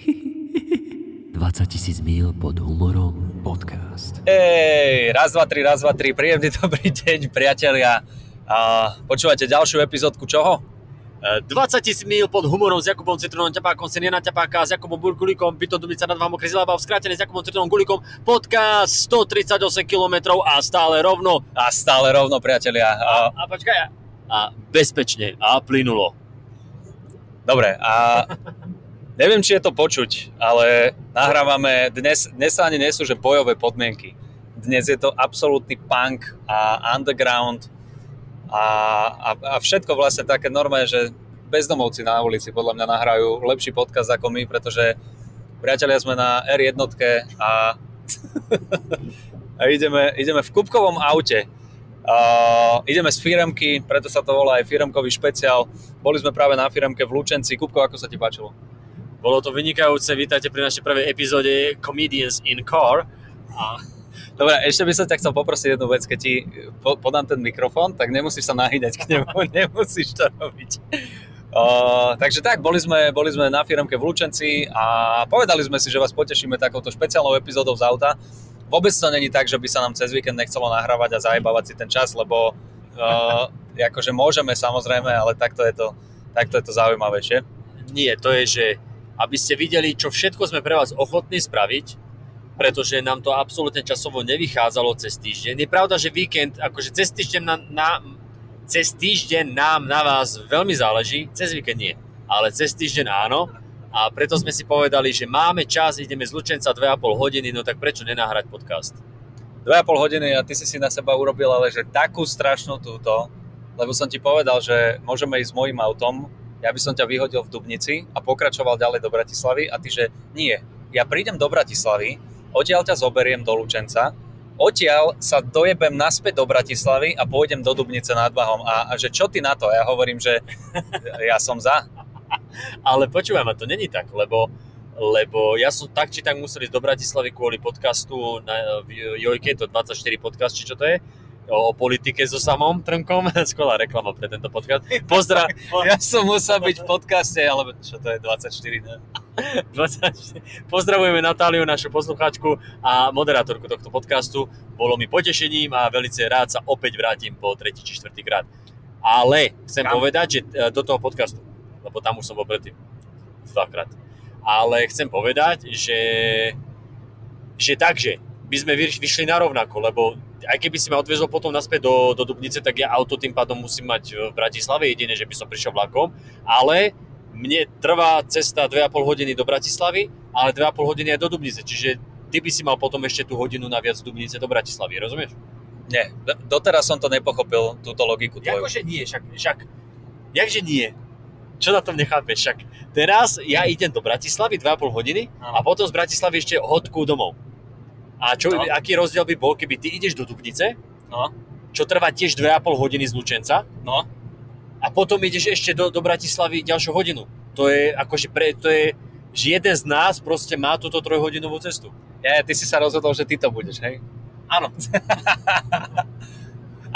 20 tisíc míl pod humorom podcast. Ej, raz, dva, tri, raz, dva, tri, príjemný dobrý deň, priatelia. A počúvate ďalšiu epizódku čoho? 20 tisíc míl pod humorom s Jakubom Citronom Ťapákom, Seniena Ťapáka, s Jakubom Burkulíkom, Byto Dubica nad vám okres Zilaba, skrátené s Jakubom Citronom Gulikom, podcast 138 km a stále rovno. A stále rovno, priatelia. A, A, a počkaj, a bezpečne a plynulo. dobre, a neviem, či je to počuť, ale nahrávame, dnes, dnes ani nesú, že bojové podmienky. Dnes je to absolútny punk a underground a, a, a všetko vlastne také normálne, že bezdomovci na ulici podľa mňa nahrajú lepší podcast ako my, pretože priatelia sme na R1 a, a ideme, ideme v kubkovom aute. Uh, ideme z firemky, preto sa to volá aj firemkový špeciál. Boli sme práve na firemke v Lučenci. Kupko, ako sa ti páčilo? Bolo to vynikajúce, vítajte pri našej prvej epizóde Comedians in Car. A Dobre, ešte by som ťa chcel poprosiť jednu vec, keď ti po, podám ten mikrofón, tak nemusíš sa nahýňať k nemu, nemusíš to robiť. Uh, takže tak, boli sme, boli sme na firmke v Lučenci a povedali sme si, že vás potešíme takouto špeciálnou epizódou z auta. Vôbec to není tak, že by sa nám cez víkend nechcelo nahrávať a zajebávať si ten čas, lebo uh, akože môžeme samozrejme, ale takto je to, takto je to zaujímavejšie. nie, to je, že aby ste videli, čo všetko sme pre vás ochotní spraviť, pretože nám to absolútne časovo nevychádzalo cez týždeň. Je pravda, že víkend, akože cez týždeň, na, na, cez týždeň nám na vás veľmi záleží, cez víkend nie, ale cez týždeň áno. A preto sme si povedali, že máme čas, ideme z Lučenca 2,5 hodiny, no tak prečo nenahrať podcast? 2,5 hodiny a ty si si na seba urobil ale že takú strašnú túto, lebo som ti povedal, že môžeme ísť s mojím autom, ja by som ťa vyhodil v Dubnici a pokračoval ďalej do Bratislavy a ty, že nie, ja prídem do Bratislavy, odtiaľ ťa zoberiem do Lučenca, odtiaľ sa dojebem naspäť do Bratislavy a pôjdem do Dubnice nad Bahom a, a že čo ty na to? Ja hovorím, že ja som za. Ale počúvaj ma, to není tak, lebo, lebo ja som tak či tak musel ísť do Bratislavy kvôli podcastu na Jojke, to 24 podcast, či čo to je, o, o politike so samom Trnkom. Skvelá reklama pre tento podcast. Pozdra, Ja som musel byť v podcaste, alebo čo to je, 24, ne? 20. Pozdravujeme Natáliu, našu poslucháčku a moderátorku tohto podcastu. Bolo mi potešením a velice rád sa opäť vrátim po tretí či štvrtý krát. Ale chcem Kam? povedať, že e, do toho podcastu, lebo tam už som bol predtým dvakrát. Ale chcem povedať, že, že takže by sme vyš- vyšli na rovnako, lebo aj keby si ma odviezol potom naspäť do, do Dubnice, tak ja auto tým pádom musím mať v Bratislave, jedine, že by som prišiel vlakom, ale mne trvá cesta 2,5 hodiny do Bratislavy, ale 2,5 hodiny aj do Dubnice, čiže ty by si mal potom ešte tú hodinu naviac z Dubnice do Bratislavy, rozumieš? Nie, doteraz som to nepochopil, túto logiku tvoju. Jakože nie, však, však, jakže nie? Čo na tom nechápeš? Však teraz ja idem do Bratislavy 2,5 hodiny a potom z Bratislavy ešte hodku domov. A čo, No. aký rozdiel by bol, keby ty ideš do Dubnice, No, čo trvá tiež 2,5 hodiny z Lučenca no, a potom ideš ešte do, do Bratislavy ďalšiu hodinu. To je akože pre, to je, že jeden z nás proste má túto trojhodinovú cestu. ja, ty si sa rozhodol, že ty to budeš, hej? Áno.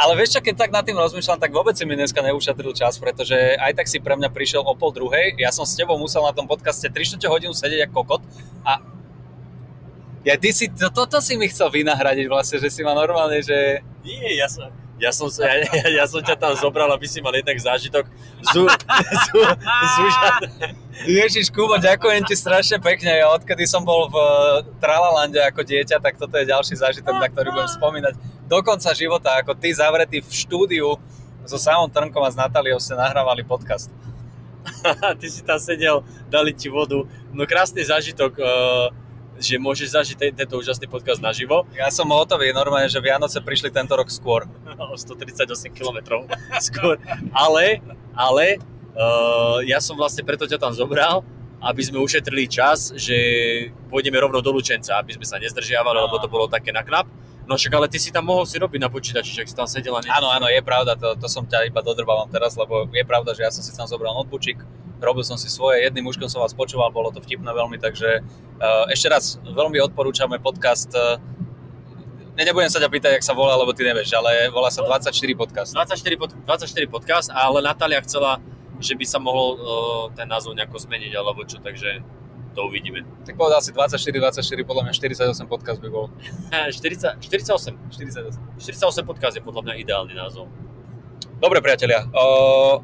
Ale vieš čo, keď tak nad tým rozmýšľam, tak vôbec si mi dneska neušetril čas, pretože aj tak si pre mňa prišiel o pol druhej. Ja som s tebou musel na tom podcaste 3 hodinu sedieť ako kokot a ja, ty si, to, toto si mi chcel vynahradiť vlastne, že si ma normálne, že... Nie, ja som, ja som, ja, ja, ja som ťa tam zobral, aby si mal jednak zážitok zu, zu, zu, Ježiš, Kubo, ďakujem ti strašne pekne. Ja odkedy som bol v eh, Tralalande ako dieťa, tak toto je ďalší zážitok, na ktorý budem spomínať do konca života, ako ty zavretý v štúdiu so samom Trnkom a s Natáliou ste nahrávali podcast. ty si tam sedel, dali ti vodu. No krásny zážitok, eh, že môžeš zažiť te- tento úžasný podcast naživo. Ja som hotový, normálne, že Vianoce prišli tento rok skôr. o 138 km skôr. Ale, ale uh, ja som vlastne preto ťa tam zobral, aby sme ušetrili čas, že pôjdeme rovno do Lučenca, aby sme sa nezdržiavali, lebo to bolo také na knap. No však ale ty si tam mohol si robiť na počítači, však si tam sedel a ne... Áno, áno, je pravda, to, to som ťa iba dodrbávam teraz, lebo je pravda, že ja som si tam zobral noteboočik, robil som si svoje, jedným mužkom som vás počúval, bolo to vtipné veľmi, takže uh, ešte raz veľmi odporúčame podcast. Uh, ne, nebudem sa ťa pýtať, jak sa volá, lebo ty nevieš, ale volá sa 24 podcast. 24, pod, 24 podcast, ale Natália chcela, že by sa mohol uh, ten názov nejako zmeniť, alebo čo, takže to uvidíme. Tak povedal si 24, 24, podľa mňa 48 podcast by bol. 40, 48. 48. 48 podcast je podľa mňa ideálny názov. Dobre, priatelia. O,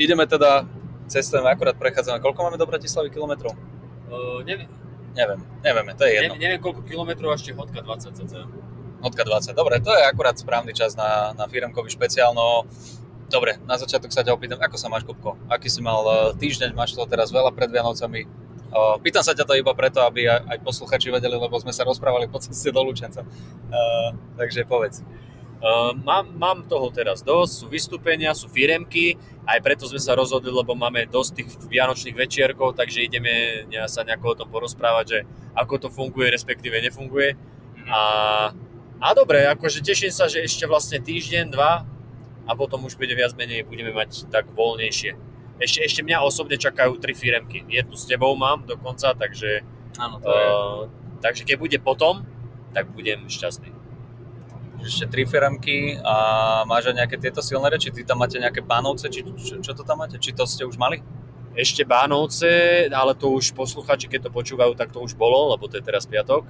ideme teda, cestujeme, akurát prechádzame. Koľko máme do Bratislavy kilometrov? Uh, neviem, Neviem, nevieme, to je jedno. neviem, neviem, koľko kilometrov ešte hodka 20 cca. Hodka 20. Dobre, to je akurát správny čas na, na firmkový špeciál. No, dobre, na začiatok sa ťa opýtam, ako sa máš, Kupko? Aký si mal eh, týždeň, máš to teraz veľa pred Vianocami? O, pýtam sa ťa to iba preto, aby aj posluchači vedeli, lebo sme sa rozprávali po ceste do Lučenca. Uh, takže povedz. Uh, mám, mám toho teraz dosť, sú vystúpenia, sú firemky, aj preto sme sa rozhodli, lebo máme dosť tých vianočných večierkov, takže ideme sa nejako o tom porozprávať, že ako to funguje, respektíve nefunguje. A, a dobre, akože teším sa, že ešte vlastne týždeň, dva a potom už bude viac menej, budeme mať tak voľnejšie. Ešte, ešte mňa osobne čakajú tri firemky. Jednu s tebou mám dokonca, takže, Áno, uh, takže keď bude potom, tak budem šťastný. Ešte tri firmky a máš aj nejaké tieto silné reči? Ty tam máte nejaké pánovce, či čo, čo to tam máte? Či to ste už mali? Ešte Bánovce, ale to už posluchači, keď to počúvajú, tak to už bolo, lebo to je teraz piatok.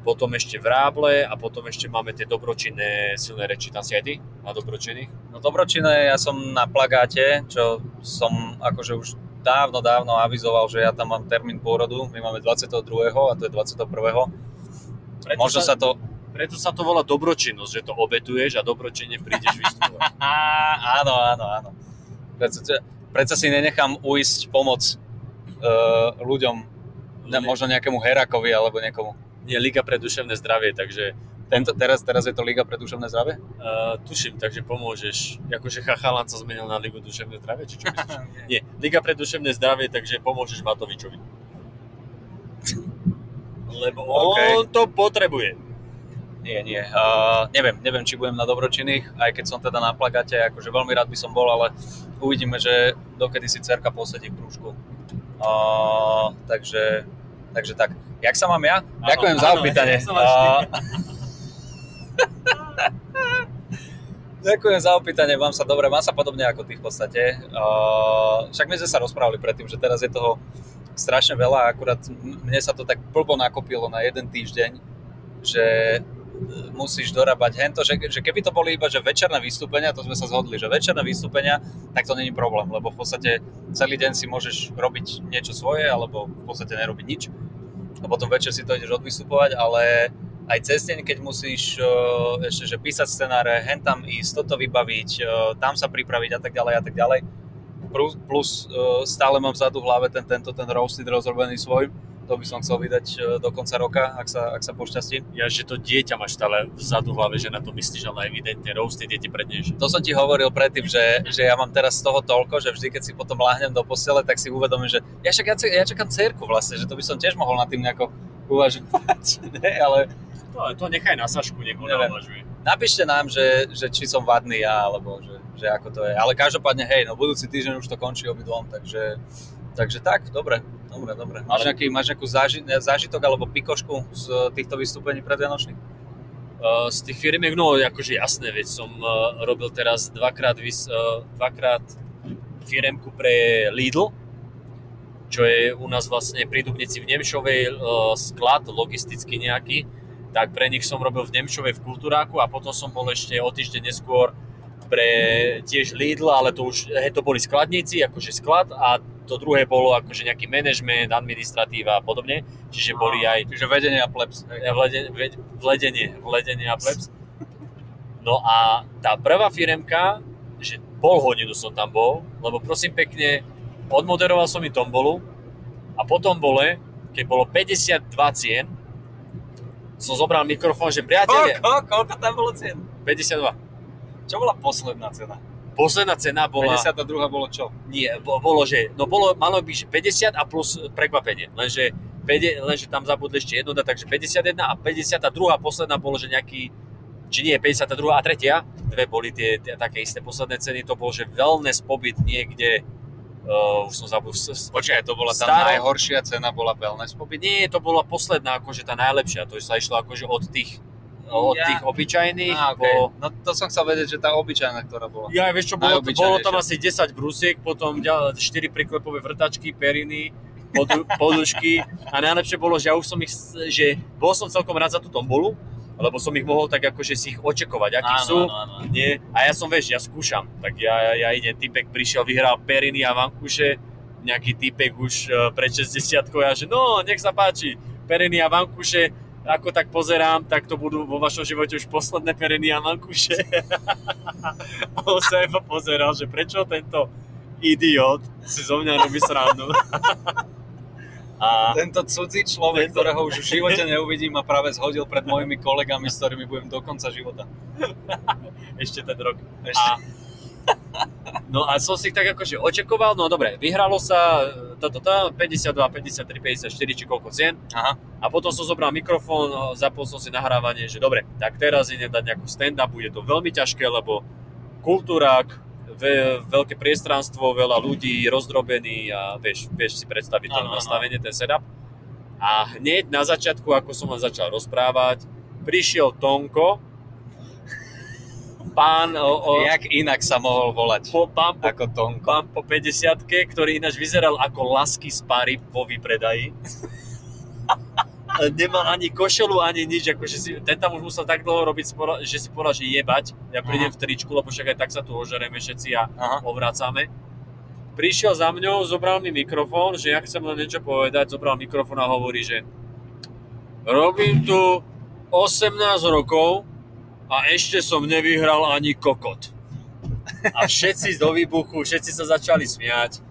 Potom ešte Vráble a potom ešte máme tie dobročinné silné reči. Tam si aj ty na dobročinných? No dobročinné, ja som na plagáte, čo som akože už dávno, dávno avizoval, že ja tam mám termín pôrodu. My máme 22. a to je 21. Preto Možno sa to... Preto sa to volá dobročinnosť, že to obetuješ a dobročinne prídeš vystupovať. Áno, áno, áno. Predsa, predsa si nenechám uísť pomoc uh, ľuďom, ne, možno nejakému herakovi alebo niekomu. Nie, Liga pre duševné zdravie, takže Tento, teraz, teraz je to Liga pre duševné zdravie? uh, tuším, takže pomôžeš. Akože Chachalan sa zmenil na Ligu duševné zdravie, či čo myslíš? Nie, Liga pre duševné zdravie, takže pomôžeš Matovičovi. Lebo OK. on to potrebuje. Nie, nie. Uh, neviem, neviem, či budem na dobročinných, aj keď som teda na plagáte, akože veľmi rád by som bol, ale uvidíme, že dokedy si cerka posedí v krúžku. Uh, takže, takže tak. Jak sa mám ja? Áno, Ďakujem za áno, opýtanie. ty? Uh, Ďakujem za opýtanie, mám sa dobre, mám sa podobne ako ty v podstate. Uh, však my sme sa rozprávali predtým, že teraz je toho strašne veľa, akurát mne sa to tak blbo nakopilo na jeden týždeň, že musíš dorábať hento, že, že keby to boli iba že večerné vystúpenia, to sme sa zhodli, že večerné vystúpenia, tak to není problém, lebo v podstate celý deň si môžeš robiť niečo svoje, alebo v podstate nerobiť nič. A potom večer si to ideš odvystupovať, ale aj cez deň, keď musíš uh, ešte že písať scenáre, hen tam ísť, toto vybaviť, uh, tam sa pripraviť a tak ďalej a tak ďalej. Plus, plus uh, stále mám vzadu v hlave ten, tento ten roasted rozrobený svoj, to by som chcel vydať uh, do konca roka, ak sa, ak sa pošťastí. Ja, že to dieťa máš stále vzadu hlave, že na to myslíš, ale evidentne roasty deti prednejšie. To som ti hovoril predtým, že, že ja mám teraz z toho toľko, že vždy, keď si potom láhnem do postele, tak si uvedomím, že ja však ja, ja čakám cerku vlastne, že to by som tiež mohol nad tým nejako uvažovať, ne, ale To, to nechaj na Sašku, nech ho napíšte nám, že, že či som vadný ja, alebo že, že ako to je. Ale každopádne, hej, no budúci týždeň už to končí obidvom, takže, takže tak, dobre, dobre, dobre. Máš, Ale- nejaký, máš nejakú záži, zážitok alebo pikošku z týchto vystúpení predvianočných? Uh, z tých firmiek, no akože jasné, veď som uh, robil teraz dvakrát, vys, uh, dvakrát firemku pre Lidl, čo je u nás vlastne pri Dubnici v Nemšovej sklad logisticky nejaký, tak pre nich som robil v Nemšovej v Kultúráku a potom som bol ešte o týždeň neskôr pre tiež Lidl, ale to už he, to boli skladníci, akože sklad a to druhé bolo akože nejaký management, administratíva a podobne, čiže boli aj Čiže vedenie a plebs. ve- vledenie, vledenie a plebs. No a tá prvá firemka, že pol hodinu som tam bol, lebo prosím pekne, odmoderoval som mi tombolu a potom bole, keď bolo 52 cien, som zobral mikrofón, že priatelia, Koľko, koľko tam bolo cien? 52. Čo bola posledná cena? Posledná cena bola, 52. bolo čo? nie, bo- bolo, že, no bolo, malo byť že 50 a plus prekvapenie, lenže, lenže tam zabudli ešte jedno, dať, takže 51 a 52 posledná bolo, že nejaký, či nie, 52 a tretia, dve boli tie, tie také isté posledné ceny, to bol, že wellness pobyt niekde, uh, už som zabudol, Počkaj, to bola tá Stará- najhoršia cena, bola wellness pobyt? nie, to bola posledná, akože tá najlepšia, to sa išlo akože od tých, od Ja. tých obyčajných Á, okay. po, No to som chcel vedieť, že tá obyčajná, ktorá bola. Ja, vieš čo, bolo, bolo tam asi 10 brúsiek, potom 4 priklepové vrtačky, periny, podu, podušky a najlepšie bolo, že ja už som ich, že bol som celkom rád za tú tombolu, lebo som ich mohol tak akože si ich očakovať, akí Áno, sú. áno, áno. Nie, a ja som, vieš, ja skúšam, tak ja, ja idem, typek prišiel, vyhral periny a vankuše, nejaký typek už e, pred 60 ja že no, nech sa páči, periny a vankuše, ako tak pozerám, tak to budú vo vašom živote už posledné periny a vankuše. a on sa iba pozeral, že prečo tento idiot si zo mňa robí srandu. a Tento cudzí človek, Tento- ktorého už v živote neuvidím a práve zhodil pred mojimi kolegami, s ktorými budem do konca života. ešte ten rok. Ešte. A, no a som si tak akože očakoval, no dobre, vyhralo sa toto, 52, 53, 54 či koľko cien Aha. a potom som zobral mikrofón, zapol som si nahrávanie, že dobre, tak teraz idem dať nejakú stand-up, bude to veľmi ťažké, lebo kultúrák, ve, veľké priestranstvo, veľa ľudí, rozdrobený a vieš, vieš si predstaviť to nastavenie, ten setup. A hneď na začiatku, ako som vám začal rozprávať, prišiel Tonko, pán, o, o, Jak inak sa mohol volať po, pán, po, ako Tonko? pán po 50 ktorý ináč vyzeral ako lasky z pary vo výpredaji. Nemal ani košelu, ani nič, akože si, ten tam už musel tak dlho robiť, že si povedal, že jebať, ja prídem v tričku, lebo však aj tak sa tu ožereme všetci a Aha. obracame. Prišiel za mňou, zobral mi mikrofón, že ja chcem len niečo povedať, zobral mikrofón a hovorí, že robím tu 18 rokov a ešte som nevyhral ani kokot. A všetci do výbuchu, všetci sa začali smiať.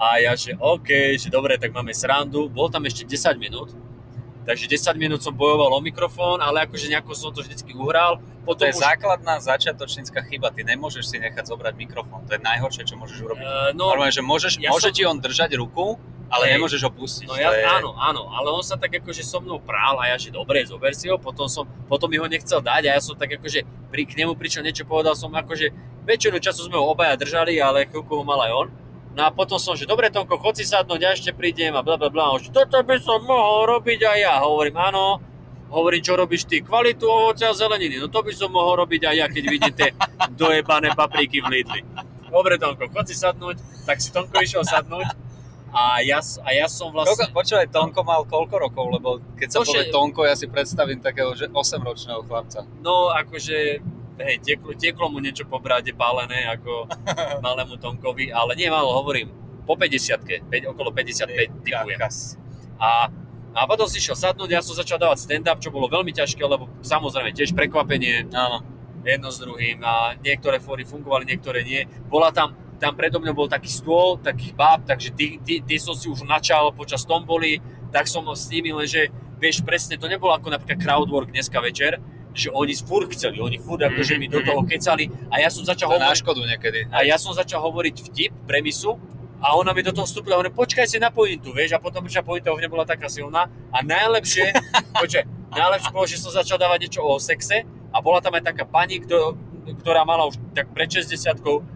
A ja, že OK, že dobre, tak máme srandu. Bol tam ešte 10 minút. Takže 10 minút som bojoval o mikrofón, ale akože nejako som to vždycky uhral. To Potom je už, základná začiatočnícka chyba. Ty nemôžeš si nechať zobrať mikrofón. To je najhoršie, čo môžeš urobiť. Eh, no, Normálne, že môžeš, ja môže som- ti on držať ruku, ale Hej. nemôžeš ho pustiť. No ja, je... áno, áno, ale on sa tak akože so mnou prál a ja, že dobre, zober si ho, potom, som, potom mi ho nechcel dať a ja som tak akože pri, k nemu prišiel niečo povedal som akože väčšinu času sme ho obaja držali, ale chvíľku ho mal aj on. No a potom som, že dobre Tonko, chod si sadnúť, ja ešte prídem a bla bla bla. Že toto by som mohol robiť aj ja. Hovorím, áno, hovorím, čo robíš ty? Kvalitu ovocia a zeleniny. No to by som mohol robiť aj ja, keď vidíte dojebané papriky v Lidli. Dobre Tonko, chod si sadnúť. Tak si Tonko išiel sadnúť. A ja, a ja som vlastne... Koľko, počúvaj, Tonko mal koľko rokov? Lebo keď sa To, povie že- Tonko, ja si predstavím takého, že 8-ročného chlapca. No, akože, hej, tieklo, tieklo mu niečo po brade pálené, ako malému Tonkovi, ale nie málo, hovorím, po 50 okolo 55 typujem. Kakas. A, a potom si išiel sadnúť, ja som začal dávať stand-up, čo bolo veľmi ťažké, lebo samozrejme tiež prekvapenie, Áno. jedno s druhým a niektoré fóry fungovali, niektoré nie. Bola tam, tam predo mňou bol taký stôl, takých báb, takže ty, ty, ty som si už načal počas tomboli, tak som s nimi, lenže vieš presne, to nebolo ako napríklad crowdwork dneska večer, že oni furt chceli, oni furt akože mi do toho kecali a ja som začal To je na hovoriť, škodu niekedy. a ja som začal hovoriť vtip, premisu a ona mi do toho vstúpila a hovorí, počkaj si na pointu, vieš, a potom prišla pointa už nebola taká silná a najlepšie, počkaj, najlepšie bolo, že som začal dávať niečo o sexe a bola tam aj taká pani, kto, ktorá mala už tak pred 60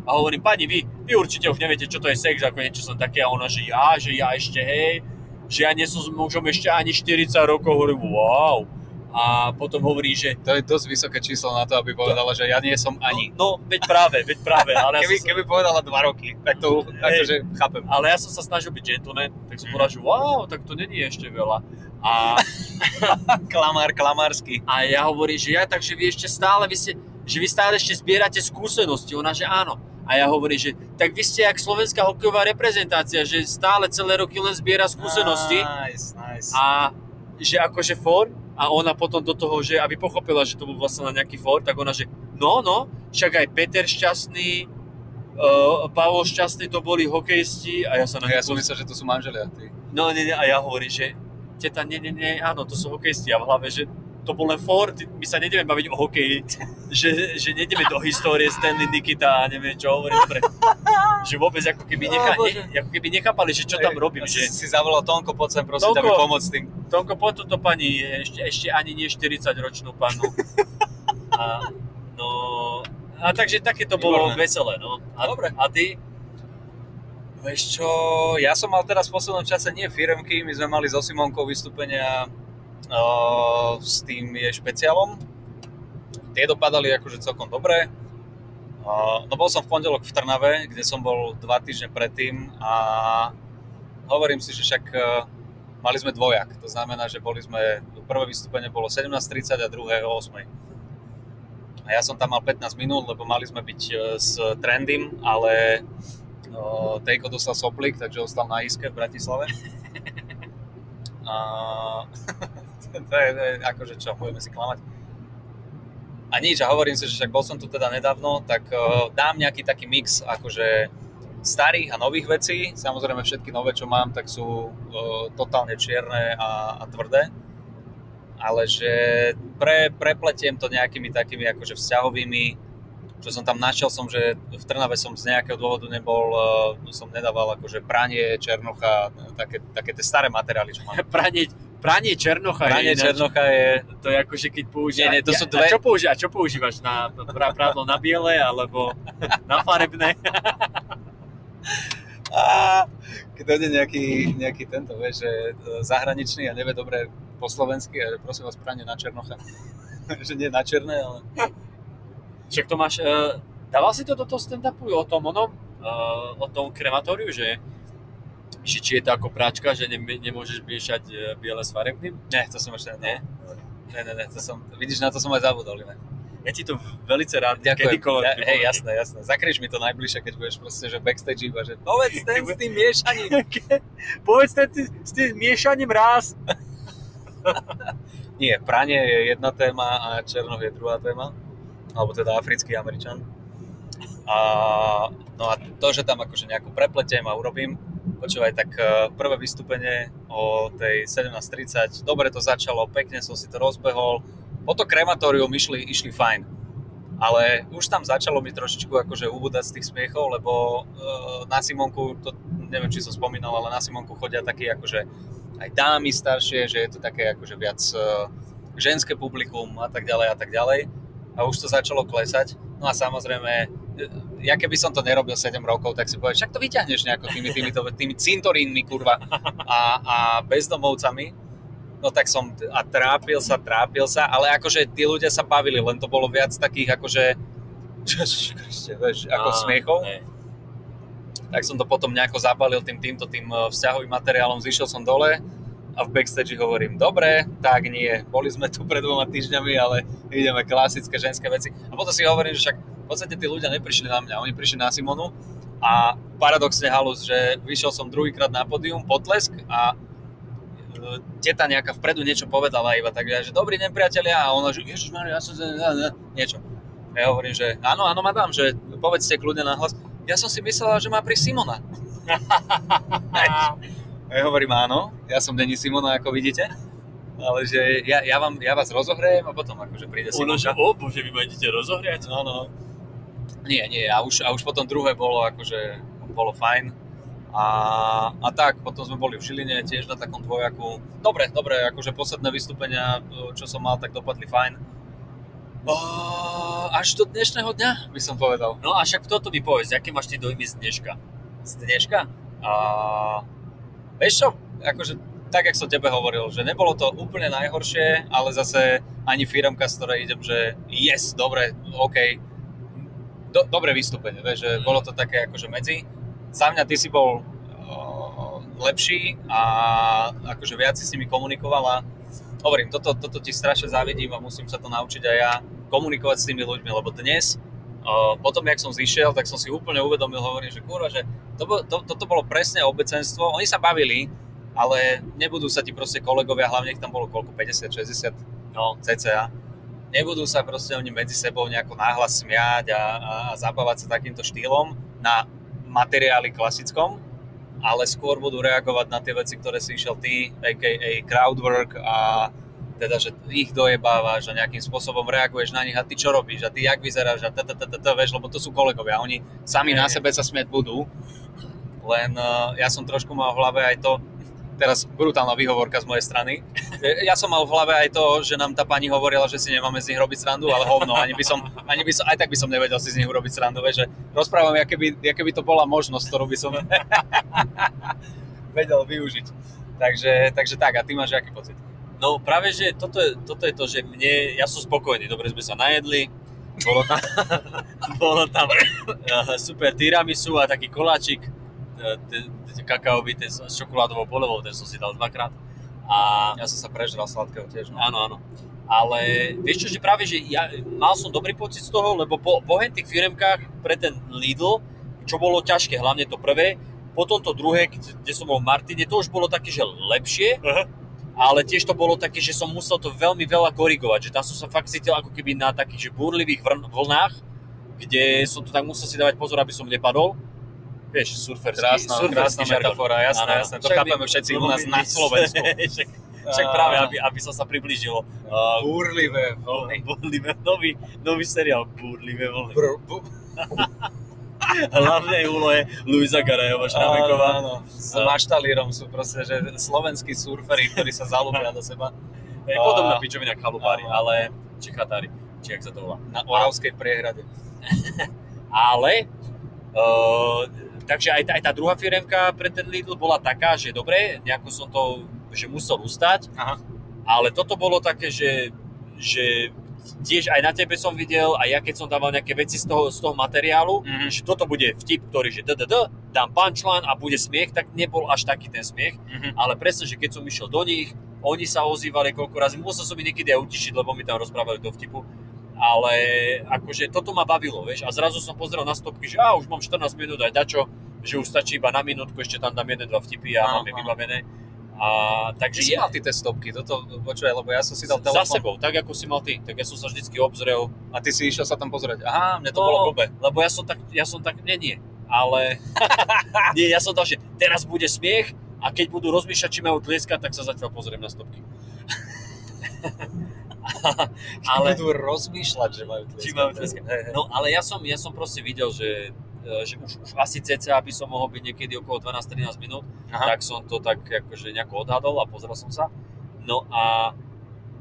a hovorím, pani, vy, vy určite už neviete, čo to je sex, ako niečo som také a ona, že ja, že ja ešte, hej, že ja nie som s mužom ešte ani 40 rokov, hovorím, wow. A potom hovorí, že To je dosť vysoké číslo na to, aby povedala, že ja nie som ani. No, no veď práve, veď práve, ale ja Keby, som sa- keby povedala 2 roky, tak to akože chápem. Ale ja som sa snažil byť gentleman, tak som povedal, že wow, tak to není ešte veľa. A, Klamár, klamársky. a ja hovorím, že ja, takže vy ešte stále, vy ste, že vy stále ešte zbierate skúsenosti. Ona, že áno. A ja hovorím, že tak vy ste jak slovenská hokejová reprezentácia, že stále celé roky len zbiera skúsenosti Nice, nice. a že akože for a ona potom do toho, že aby pochopila, že to bol vlastne len nejaký for, tak ona, že no, no, však aj Peter Šťastný, uh, Pavol Šťastný to boli hokejisti a ja sa na ja som myslel, že to sú manželia. Ty. No, nie, nie, a ja hovorím, že teta, nie, nie, nie, áno, to sú hokejisti a v hlave, že to bol len for, my sa nejdeme baviť o hokeji, že, že nejdeme do histórie Stanley Nikita a neviem čo hovorím, dobre. Že vôbec ako keby, necha, Ó, Bože. ne, ako keby nechápali, že čo tam robím, že si, zavolal Tonko, poď sem prosím, Tonko. aby pomoc s tým. Tonko, poď túto pani, ešte, ešte ani nie 40 ročnú panu. A, no, a takže také to bolo Výborné. veselé, no. A, Dobre. A ty? Vieš čo, ja som mal teraz v poslednom čase nie firemky, my sme mali so Simonkou vystúpenia uh, s tým je špeciálom. Tie dopadali akože celkom dobre. Uh, no bol som v pondelok v Trnave, kde som bol dva týždne predtým a hovorím si, že však uh, mali sme dvojak. To znamená, že boli sme, prvé vystúpenie bolo 17.30 a druhé o 8. A ja som tam mal 15 minút, lebo mali sme byť s Trendym, ale Tejko dostal soplik, takže ostal na iske v Bratislave. To je, to je akože čo, budeme si klamať. A nič, a hovorím si, že však bol som tu teda nedávno, tak uh, dám nejaký taký mix akože starých a nových vecí. Samozrejme všetky nové, čo mám, tak sú uh, totálne čierne a, a tvrdé. Ale že pre, prepletiem to nejakými takými akože vzťahovými, čo som tam našiel som, že v Trnave som z nejakého dôvodu nebol, uh, som nedával akože pranie, černocha, také, také tie staré materiály, čo mám. Pranie, pranie černocha Pranie je ináč, černocha je, to je akože keď používaš... Nie, nie, to sú A dve- čo, používaš, a čo používaš? Na, na prádlo na biele alebo na farebné? A keď dojde nejaký, nejaký tento, vieš, že e, zahraničný a nevie dobre po slovensky, a že prosím vás pranie na černocha. že nie na černé, ale... Však to máš... Uh, dával si to do toho stand-upu o tom onom? Uh, o tom krematóriu, že že či je to ako práčka, že ne, nemôžeš miešať uh, biele s farebným? Nie, to som ešte ne. Ne, ne, ne, to som, vidíš, na to som aj zabudol, iné. Ja ti to velice rád Ďakujem. kedykoľvek Ja, hej, jasné, jasné. Zakrieš mi to najbližšie, keď budeš proste, že backstage iba, že povedz ten s tým miešaním. Povedz ten s tým miešaním raz. Nie, pranie je jedna téma a černoch je druhá téma. Alebo teda africký Američan. A, no a to, že tam akože nejakú prepletiem a urobím, počúvaj, tak eh, prvé vystúpenie o tej 17.30, dobre to začalo, pekne som si to rozbehol, po to krematórium išli, išli fajn. Ale už tam začalo mi trošičku akože ubúdať z tých smiechov, lebo uh, na Simonku, to neviem, či som spomínal, ale na Simonku chodia takí akože aj dámy staršie, že je to také akože viac uh, ženské publikum a tak ďalej a tak ďalej. A už to začalo klesať. No a samozrejme, ja keby som to nerobil 7 rokov, tak si povedal, však to vyťahneš nejako tými, tými, tými cintorínmi, kurva, a, a bezdomovcami. No tak som a trápil sa, trápil sa, ale akože tí ľudia sa bavili, len to bolo viac takých akože, vieš, ako Á, smiechov. hej. Tak som to potom nejako zabalil tým týmto tým eh, vzťahovým materiálom, zišiel som dole a v backstage hovorím, dobre, tak nie, boli sme tu pred dvoma týždňami, ale ideme klasické ženské veci. A potom si hovorím, že však v podstate tí ľudia neprišli na mňa, oni prišli na Simonu a paradoxne halus, že vyšiel som druhýkrát na pódium, potlesk a e, teta nejaká vpredu niečo povedala iba tak, že dobrý deň priatelia a ona, že ježiš ja som niečo. Ja hovorím, že áno, áno, madám, že povedzte kľudne nahlas. Ja som si myslela, že má pri Simona. A ja hovorím, áno, ja som není Simona, ako vidíte. Ale že ja, ja, vám, ja vás rozohrejem a potom akože príde Ono, že o bože, vy ma idete rozohriať? No, no. Nie, nie, a už, a už potom druhé bolo akože, bolo fajn. A, a tak, potom sme boli v Žiline tiež na takom dvojaku. Dobre, dobre, akože posledné vystúpenia, čo som mal, tak dopadli fajn. O, až do dnešného dňa, by som povedal. No a však toto mi povedz, aké máš ty dojmy z dneška? Z dneška. A, vieš čo, akože tak, jak som tebe hovoril, že nebolo to úplne najhoršie, ale zase ani firmka, z ktorej idem, že yes, dobre, OK, do, dobré vystúpenie, vieš, že bolo to také akože medzi. Za mňa ty si bol o, lepší a akože viac si s nimi komunikovala. Hovorím, toto, toto ti strašne závidím a musím sa to naučiť aj ja komunikovať s tými ľuďmi, lebo dnes o, potom, jak som zišiel, tak som si úplne uvedomil, hovorím, že kurva, že to, to, toto bolo presne obecenstvo. Oni sa bavili, ale nebudú sa ti proste kolegovia, hlavne ich tam bolo koľko, 50, 60 No, cca, nebudú sa proste oni medzi sebou nejako náhlas smiať a, a, a zabávať sa takýmto štýlom na materiáli klasickom, ale skôr budú reagovať na tie veci, ktoré si išiel ty, a.k.a. crowdwork a teda, že ich dojebávaš a nejakým spôsobom reaguješ na nich a ty čo robíš a ty jak vyzeráš a vieš, lebo to sú kolegovia, oni sami na sebe sa smieť budú, len uh, ja som trošku mal v hlave aj to, teraz brutálna výhovorka z mojej strany. Ja som mal v hlave aj to, že nám tá pani hovorila, že si nemáme z nich robiť srandu, ale hovno, ani by som, ani by som, aj tak by som nevedel si z nich urobiť srandu, vieš, že rozprávam, aké by, aké by to bola možnosť, ktorú by som vedel využiť. Takže, takže tak, a ty máš aký pocit? No práve, že toto je, toto je to, že mne, ja som spokojný, dobre sme sa najedli, bolo tam, bolo tam eh, super tiramisu a taký koláčik ten, ten kakaový, ten s čokoládovou polevou, ten som si dal dvakrát. A Ja som sa prežral sladkého tiež. No. Áno, áno. Ale vieš čo, že práve, že ja mal som dobrý pocit z toho, lebo po, po tých firmkách pre ten Lidl, čo bolo ťažké, hlavne to prvé, potom to druhé, kde som bol v Martine, to už bolo také, že lepšie, Aha. Ale tiež to bolo také, že som musel to veľmi veľa korigovať, že tam som sa fakt cítil ako keby na takých že búrlivých vrn- vlnách, kde som to tak musel si dávať pozor, aby som nepadol. Vieš, surferský, Krásna, surferský krásna žargon. metafora, jasné, Áno, jasné. To Však chápeme všetci u nás na Slovensku. však, však práve, aby, aby som sa priblížil. Uh, Búrlivé vlny. Búrlivé, nový, nový seriál Búrlivé vlny. Br- bu- Hlavnej úlohe Luisa Garajova Šrameková. Áno. S maštalírom sú proste, že slovenskí surferi, ktorí sa zalúbia do seba Je podobná pičovina Áno. ale Čechátári, či jak sa to volá. na Oravskej priehrade. Ale, uh, takže aj tá, aj tá druhá firemka pre ten Lidl bola taká, že dobre, nejako som to, že musel ustať, Aha. ale toto bolo také, že, že tiež aj na tebe som videl, aj ja keď som dával nejaké veci z toho, z toho materiálu, Mhm. že toto bude vtip, ktorý, že DDD, dám punchline a bude smiech, tak nebol až taký ten smiech, Mhm. ale presne, že keď som išiel do nich, oni sa ozývali koľko razy, musel som ich niekedy aj utišiť, lebo mi tam rozprávali do vtipu, ale akože toto ma bavilo, vieš, a zrazu som pozrel na stopky, že á, už mám 14 minút aj dačo, že už stačí iba na minútku, ešte tam dám jeden, dva vtipy a máme vybavené. A takže si mal ty stopky? Toto, počúvaj, lebo ja som si dal za telefón sebou, tak ako si mal ty, tak ja som sa vždycky obzrel, a ty si išiel sa tam pozrieť. Aha, mne to No, bolo blbé. lebo ja som tak, ja som tak, nie, nie, ale nie, ja som dal, že teraz bude smiech a keď budú rozmýšľať, či majú tlieskať, tak sa zatiaľ pozriem na stopky. ale, Budú rozmýšľať, že majú tlieskať. Či majú tlieskať. No, ale ja som, ja som proste videl, že, že už, už asi cca by som mohol byť niekedy okolo 12-13 minút, Aha. tak som to tak akože nejako odhadol a pozrel som sa. No a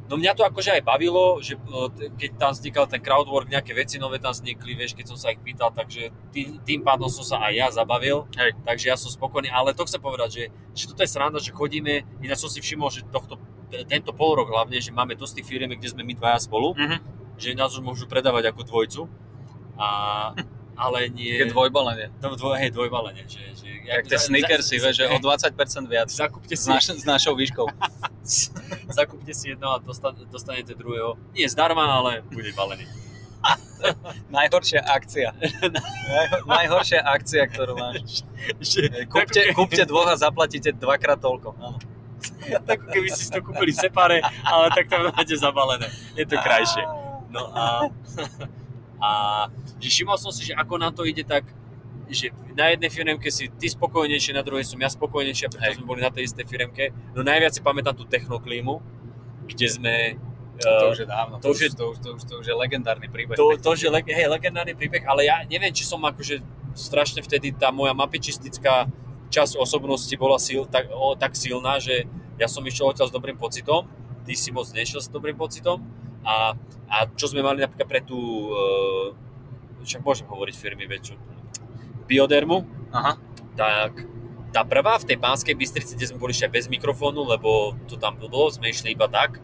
No mňa to akože aj bavilo, že e, keď tam vznikal ten crowdwork, nejaké veci nové tam vznikli, vieš, keď som sa ich pýtal, takže tým, tým pádom som sa aj ja zabavil, Hej. takže ja som spokojný, ale to chcem povedať, že, že toto je sranda, že chodíme, ináč som si všimol, že tohto, tento pol rok hlavne, že máme dosť tých firiem, kde sme my dvaja spolu, Mhm. že nás už môžu predávať ako dvojcu, a, ale nie... Je dvojbalenie. No, dvoj, hej, dvojbalenie, že... že Jak tie sneakersy, že o 20% viac Zakúpte s, si, naš, s našou výškou. zakúpte si jedno a dostan, dostanete druhého. Nie zdarma, ale bude balený. Najhoršia akcia. Najho- Najhoršia akcia, ktorú máš. Kúpte, kúpte dvoch a zaplatíte dvakrát toľko. Áno. tak keby si to kúpili separe, ale tak to máte zabalené. Je to krajšie. No a, a že všimol som si, že ako nám to ide tak, že na jednej firmke si ty spokojnejšie, na druhej som ja spokojnejšie, a preto Hej. sme boli na tej istej firmke. No najviac si pamätám tú technoklímu, kde sme... To eh, už je dávno, to to, už už, je- to, už, to, už, to už je legendárny príbeh. to, to že leg, hej, legendárny príbeh, ale ja neviem, či som akože strašne vtedy tá moja mapičistická časť osobnosti bola sil, tak, o, tak silná, že ja som išiel odtiaľ s dobrým pocitom, ty si moc nešiel s dobrým pocitom a, a čo sme mali napríklad pre tú, uh, však môžem hovoriť firmy, veď čo, Biodermu, Aha. tak tá prvá v tej Pánskej Bystrici, kde sme boli ešte bez mikrofónu, lebo to tam bolo, sme išli iba tak,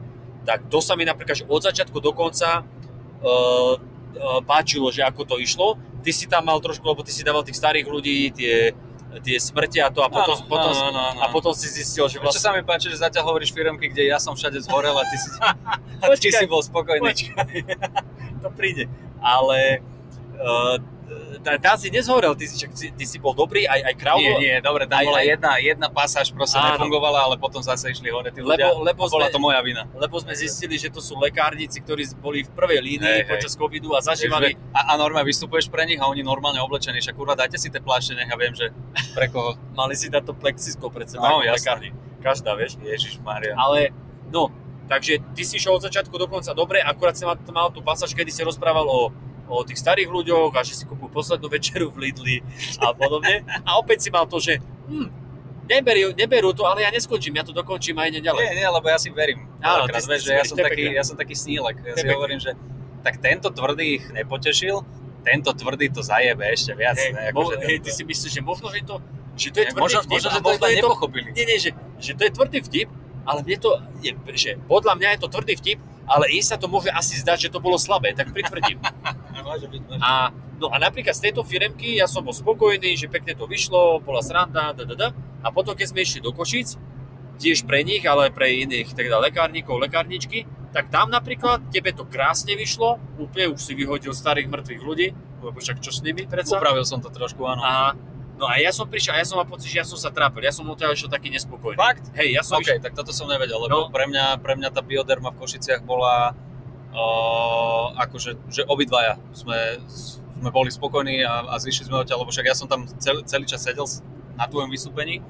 tak to sa mi napríklad že od začiatku do konca uh, páčilo, že ako to išlo. Ty si tam mal trošku, lebo ty si dával tých starých ľudí, tie, tie smrti a to a potom, Áno, potom, áno, áno, áno. a potom si zistil, že Čo vlastne... sa mi páči, že zatiaľ hovoríš firmky, kde ja som všade zhorel a ty si, a ty Počkaj, si bol spokojný. Počkaj, to príde. Ale tá, tá si nezhorel, ty si, ty si bol dobrý, aj, aj Kraulo. Nie, nie, dobre, tam Aj- bola aj- jedna, jedna pasáž proste Áno. nefungovala, ale potom zase išli hore tí ľudia. Lebo, lebo, a bola sme, to moja vina. lebo sme zistili, že to sú lekárnici, ktorí boli v prvej línii Hej, počas covidu a zažívali... A, a normálne vystupuješ pre nich a oni normálne oblečení, však kurva, dajte si tie plášte, nech ja viem, že pre koho. Mali si dať to plexisko pred seba No, lekárni. Každá, vieš. Ježiš Maria. Ale, no, takže ty si šiel od začiatku do konca dobre, akurát si mal, mal tú pasáž, kedy si rozprával o, o tých starých ľuďoch a že si kúpil poslednú večeru v Lidli a podobne. A opäť si mal to, že hm, neberú, neberú to, ale ja neskončím, ja to dokončím a idem ďalej. Nie, nie, lebo ja si verím. Áno, si- vieš, že ja som, taký, ja som taký snílek. Ja si hovorím, že tak tento tvrdý ich nepotešil, tento tvrdý to zajebe ešte viac. Hej, ne, mo, akože hej, ty si myslíš, že možno, že to, že to je Ne, tvrdý možno, vtip možno, že to možno je to, nepochopili. nie, nie, že, že to je tvrdý vtip, ale mne to, je, že podľa mňa je to tvrdý vtip, ale im sa to môže asi zdať, že to bolo slabé, tak pritvrdím. A No a napríklad z tejto firemky ja som bol spokojný, že pekne to vyšlo, bola sranda, da, da, da. A potom, keď sme išli do Košic, tiež pre nich, ale pre iných teda lekárnikov, lekárničky, tak tam napríklad tebe to krásne vyšlo, úplne už si vyhodil starých mŕtvych ľudí, lebo však čo s nimi predsa? Upravil som to trošku, áno. A, no a ja som prišiel a ja som mal pocit, že ja som sa trápil, ja som odtiaľ išiel taký nespokojný. Fakt? Hej, ja som OK, tak toto som nevedel, lebo No. pre, mňa, pre mňa tá bioderma v Košiciach bola uh, akože, že obidvaja sme, sme boli spokojní a, a zišli sme odtiaľ, lebo však ja som tam celý, celý čas sedel na tvojom vystúpení.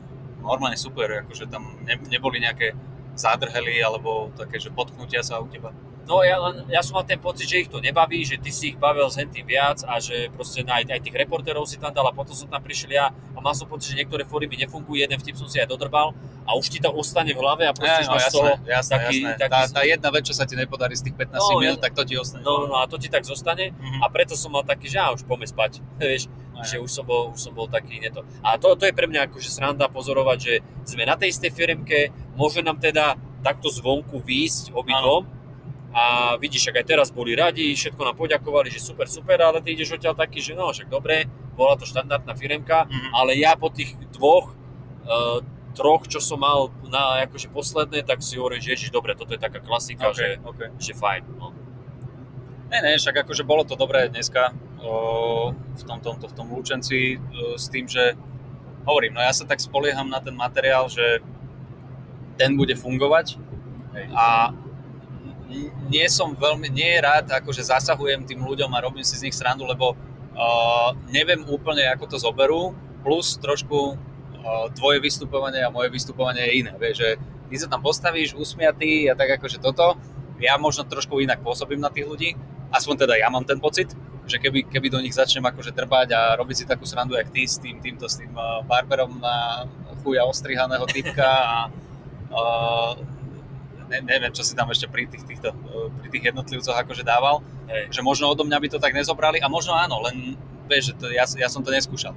Normálne super, akože tam ne, neboli nejaké zádrhely alebo také, že potknutia sa u teba. No ja, len- ja som mal ten pocit, že ich to nebaví, že ty si ich bavil s tým viac a že proste aj, aj tých reportérov si tam dal a potom som tam prišiel ja a mal som pocit, že niektoré fóry mi nefungujú, jeden vtip som si aj dodrbal a už ti to ostane v hlave a proste Ja, no, jasné, toho jasné, taký, jasné. taký Tá, tá jedna vec, čo sa ti nepodarí z tých 15 No, minút, ja- tak to ti ostane. No, no a to ti tak zostane Mhm. a preto som mal taký, že á, už poďme spať, vieš, No, že už som bol, už som bol taký neto. A to, to je pre mňa akože sranda pozorovať, že sme na tej istej firmke, môže nám teda takto zvonku výjsť obidvom a vidíš, ak aj teraz boli radi, všetko nám poďakovali, že super, super, ale ty ideš odtiaľ taký, že no, však dobre, bola to štandardná firmka, Mhm. ale ja po tých dvoch, uh, troch, čo som mal na akože posledné, tak si hovorím, že ježiš, dobre, toto je taká klasika, OK, že, OK. že fajn. No. Ne, ne, však akože bolo to dobré dneska o, v tom, tomto, v tom Lučenci o, s tým, že hovorím, no ja sa tak spolieham na ten materiál, že ten bude fungovať Hej. a nie som veľmi, nie rád, akože zasahujem tým ľuďom a robím si z nich srandu, lebo uh, neviem úplne, ako to zoberú, plus trošku uh, tvoje vystupovanie a moje vystupovanie je iné, vieš, že ty sa tam postavíš usmiatý a tak akože toto, ja možno trošku inak pôsobím na tých ľudí, aspoň teda ja mám ten pocit, že keby, keby do nich začnem akože trbať a robiť si takú srandu, jak ty s tým, týmto, s tým uh, barberom na chuja ostrihaného typka a uh, ne, neviem, čo si tam ešte pri tých, týchto, uh, pri tých jednotlivcoch akože dával, Hej. že možno odo mňa by to tak nezobrali a možno áno, len vieš, že to, ja, ja som to neskúšal.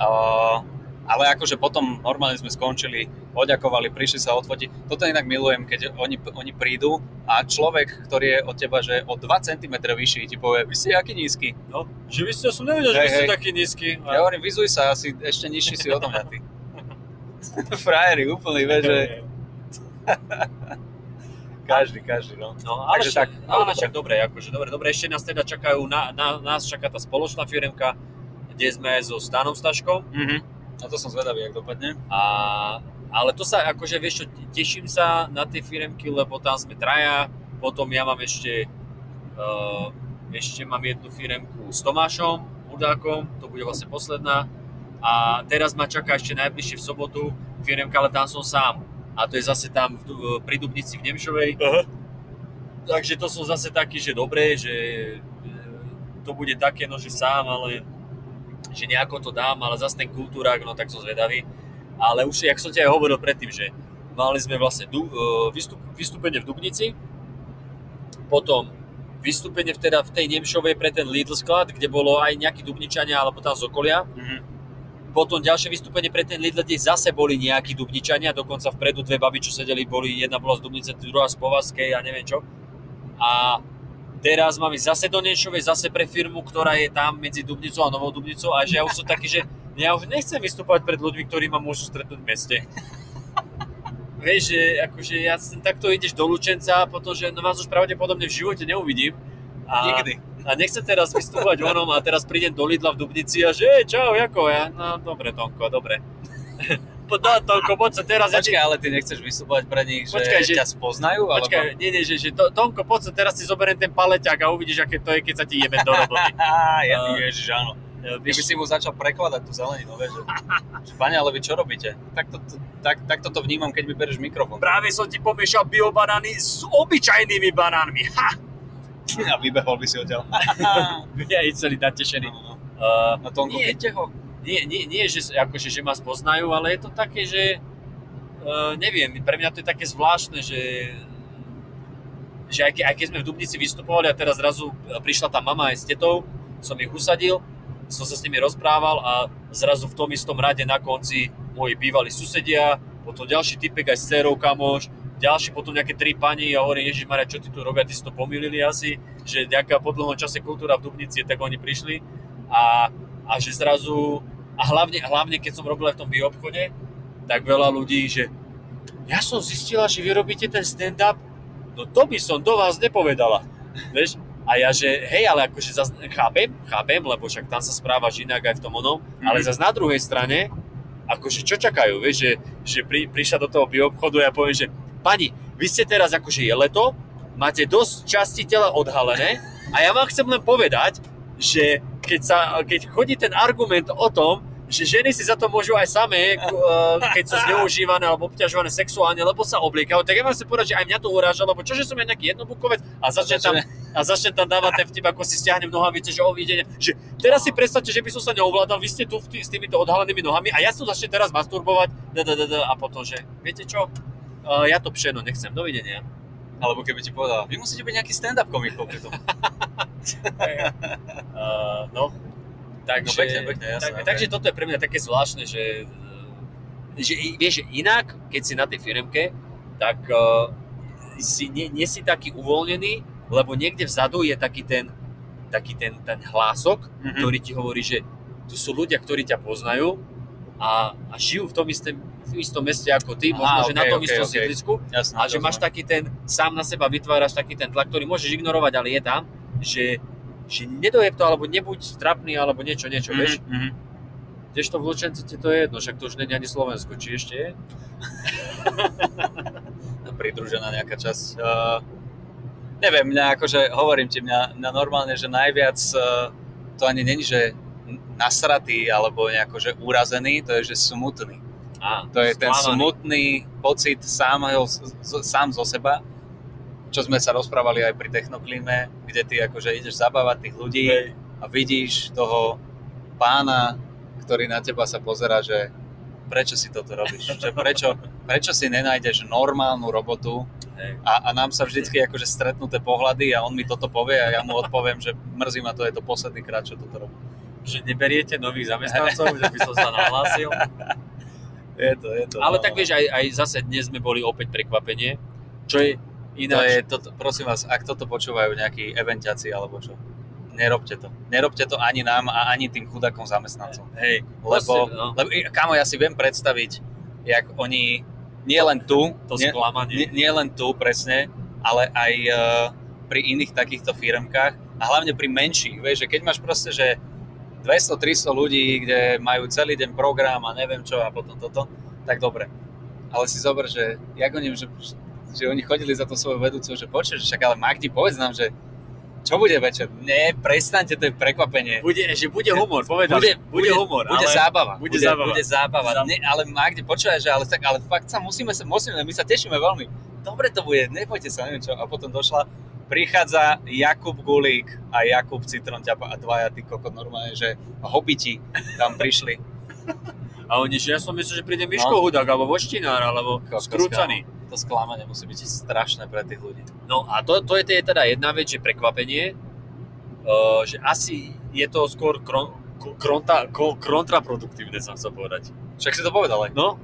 Uh, ale akože potom normálne sme skončili, poďakovali, prišli sa odfotiť. Toto inak milujem, keď oni, oni prídu a človek, ktorý je od teba, že o 2 cm vyšší, ti povie, vy ste aký nízky. No, že vy ste, ja som nevedel, že Hej, vy ste taký nízky. Ja hovorím, vyzuj sa, asi ešte nižší si odo mňa, ty. Frajeri, úplný, vieš, že každý, každý, no. No, ale Takže však, tak, ale však dobre, akože dobre, dobre, ešte nás teda čakajú, na, na, nás čaká tá spoločná firmka, kde sme so Stanom Staškom Mhm. A to som zvedavý, jak dopadne. a ale to sa, akože vieš čo, teším sa na tie firmky, lebo tam sme traja, potom ja mám ešte uh, ešte mám jednu firmku s Tomášom Hudákom, to bude vlastne posledná a teraz ma čaká ešte najbližšie v sobotu firmka, ale tam som sám a to je zase tam v, Du- pri Dubnici v Nemšovej takže to som zase taký, že dobré, že e, to bude také, no že sám, ale že nejako to dám, ale zase ten kultúrák, no tak som zvedavý. Ale už, jak som ti aj hovoril predtým, že mali sme vlastne du, e, vystup, vystúpenie v Dubnici, potom vystúpenie v, teda v tej Nemšovej pre ten Lidl sklad, kde bolo aj nejakí Dubničania alebo tam z okolia. Mhm. Potom ďalšie vystúpenie pre ten Lidl, kde zase boli nejakí Dubničania, dokonca vpredu dve baby, čo sedeli, boli, jedna bola z Dubnice, druhá z Povazkej a neviem čo. A teraz mám ísť zase do Nemšovej, zase pre firmu, ktorá je tam medzi Dubnicou a Novou Dubnicou a že ja už som taký, že ja už nechcem vystúpať pred ľuďmi, ktorí ma môžu stretnúť v meste. Vieš, že akože ja sem takto ideš do Lučenca, pretože no vás už pravdepodobne v živote neuvidím. A, Nikdy. a nechcem teraz vystúpať vonom a teraz prídem do Lidla v Dubnici a že "Ej, čau, ako ja? No dobre, Tonko, dobre. No, Tonko, poď sa teraz, Počkaj, ale ty nechceš vystúpať pre nich, že, Počkaj, že- ťa spoznajú? Počkaj, nie, nie, že, že to, Tomko, poď sa, teraz si zoberiem ten paleťák a uvidíš, aké to je, keď sa ti jebe do roboty. Ja, A- ježiš, áno. Keby si mu začal prekladať tú zeleninu, vieš, že, že pane, ale vy čo robíte? Tak, to, to, tak, tak toto vnímam, keď mi bereš mikrofón. Práve som ti pomiešal biobanány s obyčajnými banánmi. Ha! A vybehol by si odtiaľ. Ja je celý natešený. No, no, no. Uh, Na Tonko, Nie. chyťte ho. nie, nie, nie že, akože, že ma spoznajú, ale je to také, že uh, neviem, pre mňa to je také zvláštne, že že aj, ke, aj keď sme v Dubnici vystupovali a teraz zrazu prišla tá mama aj s tetou, som ich usadil, som sa s nimi rozprával a zrazu v tom istom rade na konci moji bývalí susedia, potom ďalší typek aj s dcerou kamoš, ďalší potom nejaké tri pani a hovorím, Ježiš Maria, čo ty tu robia, ty si to pomýlili asi, že nejaká po dlhom čase kultúra v Dubnici, tak oni prišli a, a že zrazu, a hlavne, hlavne keď som robil v tom bioobchode, tak veľa ľudí, že ja som zistila, že vy robíte ten stand-up, no to by som do vás nepovedala. Vieš? A ja, že hej, ale akože zas, chápem, chápem, lebo však tam sa správaš inak aj v tom onom, mm-hmm. ale zase na druhej strane, akože čo čakajú, vieš, že, že pri, prišla do toho bioobchodu a ja poviem, že pani, vy ste teraz akože je leto, máte dosť časti tela odhalené a ja vám chcem len povedať, že keď, sa, keď chodí ten argument o tom, že ženy si za to môžu aj samé, eh, keď sú zneužívané alebo obťažované sexuálne, lebo sa obliekajú, tak ja vám chcem povedať, že aj mňa to uráža, lebo čože som ja nejaký jednobukovec a začne tam, a začne tam dávať ten vtip, ako si stiahnem nohavice, že ovidenie, že teraz si predstavte, že by som sa neovládal, vy ste tu s týmito odhalenými nohami a ja som začne teraz masturbovať a potom, že viete čo, eh, ja to pšeno nechcem, dovidenia. Alebo keby ti povedala, vy musíte byť nejaký stand-up komik popri tom. uh, no, takže, no pekne, pekne, jasné, tak, okay. takže toto je pre mňa také zvláštne, že, že vieš, inak, keď si na tej firmke, tak uh, si, nie, nie si taký uvoľnený, lebo niekde vzadu je taký ten, taký ten, ten hlások, mm-hmm. ktorý ti hovorí, že tu sú ľudia, ktorí ťa poznajú a, a žijú v tom istom, v istom meste ako ty, Aha, možno, okay, že na tom okay, istom okay. sídlisku a že máš taký ten, sám na seba vytváraš taký ten tlak, ktorý môžeš ignorovať, ale je tam, že, že nedojeb to, alebo nebuď trapný, alebo niečo, niečo, mm-hmm, vieš. Mm-hmm. Kdežto v Lučenci ti to je jedno, však to už je ani Slovensko, či ešte je? Pridružená nejaká časť. Uh, neviem, mňa akože, hovorím ti, mňa, mňa normálne, že najviac uh, to ani není, že nasratý alebo nejako, že urazený, to je, že smutný. Á, to je ten sklamaný. smutný pocit sám, sám zo seba, čo sme sa rozprávali aj pri Technoklíme, kde ty akože ideš zabávať tých ľudí Hej. a vidíš toho pána, ktorý na teba sa pozera, že prečo si toto robíš, že prečo, prečo si nenájdeš normálnu robotu Hej. a, a nám sa vždycky akože stretnuté pohľady a on mi toto povie a ja mu odpoviem, že mrzí ma to, je to posledný krát, čo toto robím. Že neberiete nových zamestnancov, že by som sa nahlásil. Je to, je to. Ale no. tak vieš, aj, aj zase dnes sme boli opäť prekvapenie, čo je To ináč. je, toto, prosím vás, ak toto počúvajú nejakí eventiaci alebo čo, nerobte to. Nerobte to ani nám a ani tým chudakom zamestnancom. Hej, Lebo, no, lebo kámo, ja si viem predstaviť, jak oni, nie len tu, to nie, nie, nie len tu presne, ale aj uh, pri iných takýchto firmkách a hlavne pri menších, vieš, že keď máš proste, že 200-300 ľudí, kde majú celý deň program a neviem čo a potom toto, tak dobre. Ale si zober, že jak oni, že, že oni chodili za to svojou vedúcou, že počuješ, však ale Magdi, povedz nám, že čo bude večer? Nie, prestaňte, to je prekvapenie. Bude, že bude humor, povedal. Bude, bude, humor, bude ale zábava. Bude zábava. Bude zábava. Zá- Nie, ale Magde, počúvaj, že ale, tak, ale fakt sa musíme, musíme, my sa tešíme veľmi. Dobre to bude, nebojte sa, neviem čo. A potom došla, prichádza Jakub Gulík a Jakub Citron ťapa a dvaja tí kokot normálne, že hobiti tam prišli. A oni, že ja som myslel, že príde Miško No. Hudák, alebo Voštinár, alebo Kokos, Skrúcaný. To sklamanie musí byť strašné pre tých ľudí. No a to, to je teda jedna vec, že prekvapenie, uh, že asi je to skôr kron, kronta, ko- kontraproduktívne, som chcel povedať. Však si to povedal aj. No,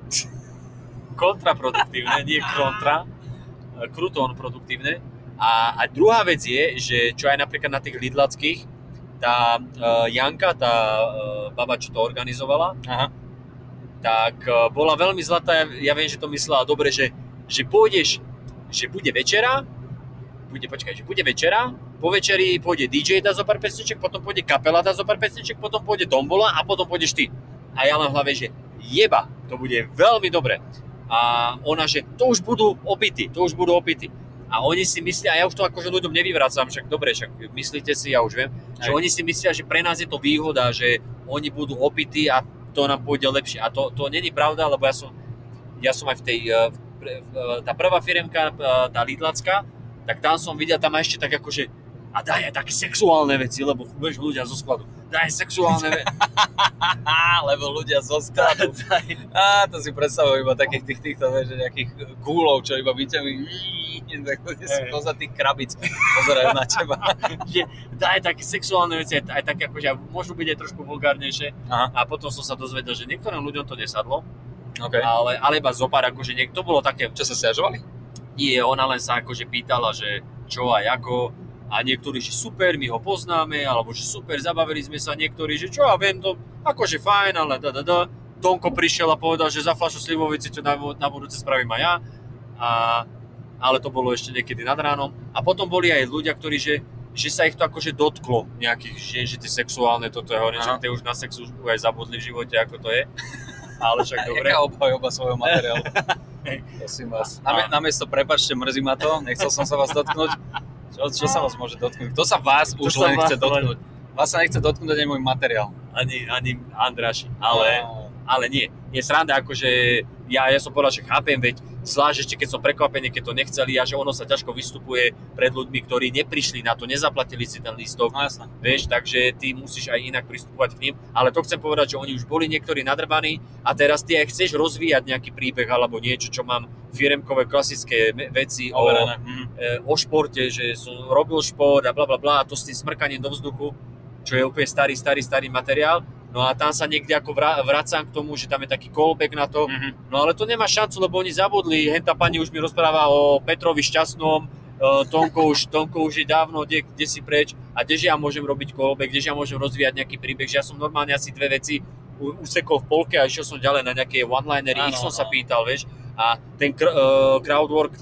kontraproduktívne, nie kontra, eh, kruto produktívne. A, a druhá vec je, že čo aj napríklad na tých lidlackých, tá uh, Janka, tá uh, baba, čo to organizovala, Aha. tak uh, bola veľmi zlatá, ja, ja viem, že to myslela dobre, že, že pôjdeš, že bude večera, bude, počkaj, že bude večera, po večeri pôjde DJ dá zo pár pesniček, potom pôjde kapela dá zo pár pesniček, potom pôjde tombola a potom pôjdeš ty. A ja len v hlave, že jeba, to bude veľmi dobre. A ona, že to už budú opity, to už budú opity. A oni si myslia, a ja už to akože ľuďom nevyvracam, však dobre, však myslíte si, ja už viem, že Hej. oni si myslia, že pre nás je to výhoda, že oni budú opity a to nám pôjde lepšie. A to, to není pravda, lebo ja som, ja som aj v tej, eh, eh, tá prvá firemka, eh, tá Lidlacká, tak tam som videl, tam aj ešte tak akože, a daj aj také sexuálne veci, lebo vieš, ľudia zo skladu, daj sexuálne veci. Lebo ľudia zo skladu. Á, to si predstavujem iba takých tých, týchto, vieš, že nejakých gúlov, čo iba vyťahujú. Tak ľudia sú Hej. poza tých krabic, pozerajú na teba. že daj také sexuálne veci, aj také akože môžu byť aj trošku vulgárnejšie. Aha. A potom som sa dozvedel, že niektorým ľuďom to nesadlo, Okay. ale, ale iba zopár, akože niekto bolo také, Čo sa stiažovali? nie, ona len sa akože pýtala, že čo a ako a niektorí, že super, my ho poznáme, alebo že super, zabavili sme sa, niektorí, že čo ja viem, to akože fajn, ale da, da, da. Tonko prišiel a povedal, že za fľašu slivovici to na, na budúce spravím aj ja. A, ale to bolo ešte niekedy nad ránom. A potom boli aj ľudia, ktorí, že, že sa ich to akože dotklo nejakých žien, že tie sexuálne, toto je hovorím, že tie už na sex už aj zabudli v živote, ako to je. Ale však dobre. Jaká obhajoba svojho materiálu. Prosím vás. Namiesto, prepačte, mrzí ma to, nechcel som sa vás dotknúť. Čo, čo sa vás môže dotknúť? Kto sa vás Kto už sa len vás chce dotknúť? Vás sa nechce dotknúť ani môj materiál. Ani, ani Andráši. Ale, No. ale nie. Je sranda, akože ja, ja som povedal, že chápem, veď zvlášť ešte keď som prekvapený, keď to nechceli a že ono sa ťažko vystupuje pred ľuďmi, ktorí neprišli na to, nezaplatili si ten lístok. No jasné. Vieš, takže ty musíš aj inak pristupovať k ním. Ale to chcem povedať, že oni už boli niektorí nadrbaní a teraz ty aj chceš rozvíjať nejaký príbeh alebo niečo, čo mám firemkové klasické veci o, Overené. Mhm. e, o športe, že som robil šport a bla bla bla a to s tým smrkaním do vzduchu, čo je úplne starý, starý, starý materiál. No a tam sa niekde ako vra- vracam k tomu, že tam je taký callback na to. Mhm. No ale to nemá šancu, lebo oni zabudli. Henta pani už mi rozpráva o Petrovi Šťastnom, e, Tonko už, Tonko už je dávno kde, kde si preč a kdeže ja môžem robiť callback, kdeže ja môžem rozvíjať nejaký príbeh, že ja som normálne asi dve veci usekol v polke a išiel som ďalej na nejaké one-linery, Áno, ich som sa áno. pýtal, vieš. A ten kr- uh, crowdwork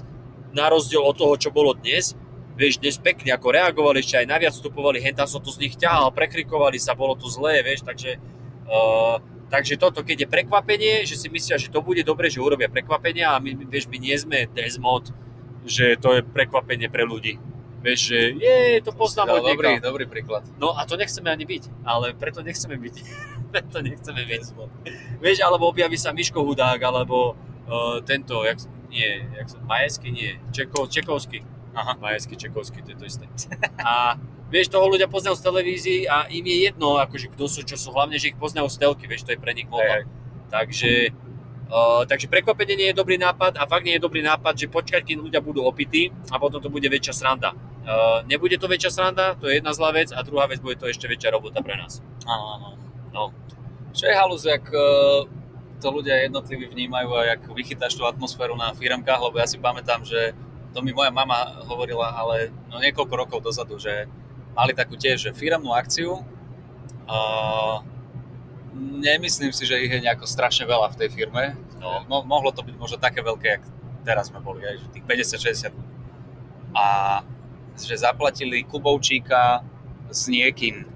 na rozdiel od toho, čo bolo dnes, vieš, dnes pekne ako reagovali, ešte aj naviac vstupovali, hen tam som to z nich ťahal, prekrikovali sa, bolo to zlé, vieš, takže uh, takže toto, keď je prekvapenie, že si myslia, že to bude dobre, že urobia prekvapenie a my, vieš, my nie sme Desmond, že to je prekvapenie pre ľudí. Vieš, že je, to poznám od Dobrý, dobrý príklad. No a to nechceme ani byť, ale preto nechceme byť. preto nechceme byť. Vieš, alebo objaví sa Miško Hudák, alebo uh, tento, jak, nie, jak sa, Majesky, nie, Čeko, Čekovský. Aha. Majesky, Čekovský, to je to isté. A vieš, toho ľudia poznajú z televízií a im je jedno, akože kto sú, čo sú, hlavne, že ich poznajú z telky, vieš, to je pre nich moda. hej. Takže, uh, takže prekvapenie nie je dobrý nápad a fakt nie je dobrý nápad, že počkať, kým ľudia budú opití a potom to bude väčšia sranda. Uh, nebude to väčšia sranda, to je jedna zlá vec a druhá vec bude to ešte väčšia robota pre nás. Áno, áno. No. Čo je halus, jak eh, to ľudia jednotliví vnímajú a jak vychytáš tú atmosféru na firmkách, lebo ja si pamätám, že to mi moja mama hovorila, ale no niekoľko rokov dozadu, že mali takú tiež že firmnú akciu. Uh, nemyslím si, že ich je nejako strašne veľa v tej firme. No. Mo- mohlo to byť možno také veľké, jak teraz sme boli, aj, tých 50-60 ľudí. A že zaplatili Kubovčíka s niekým,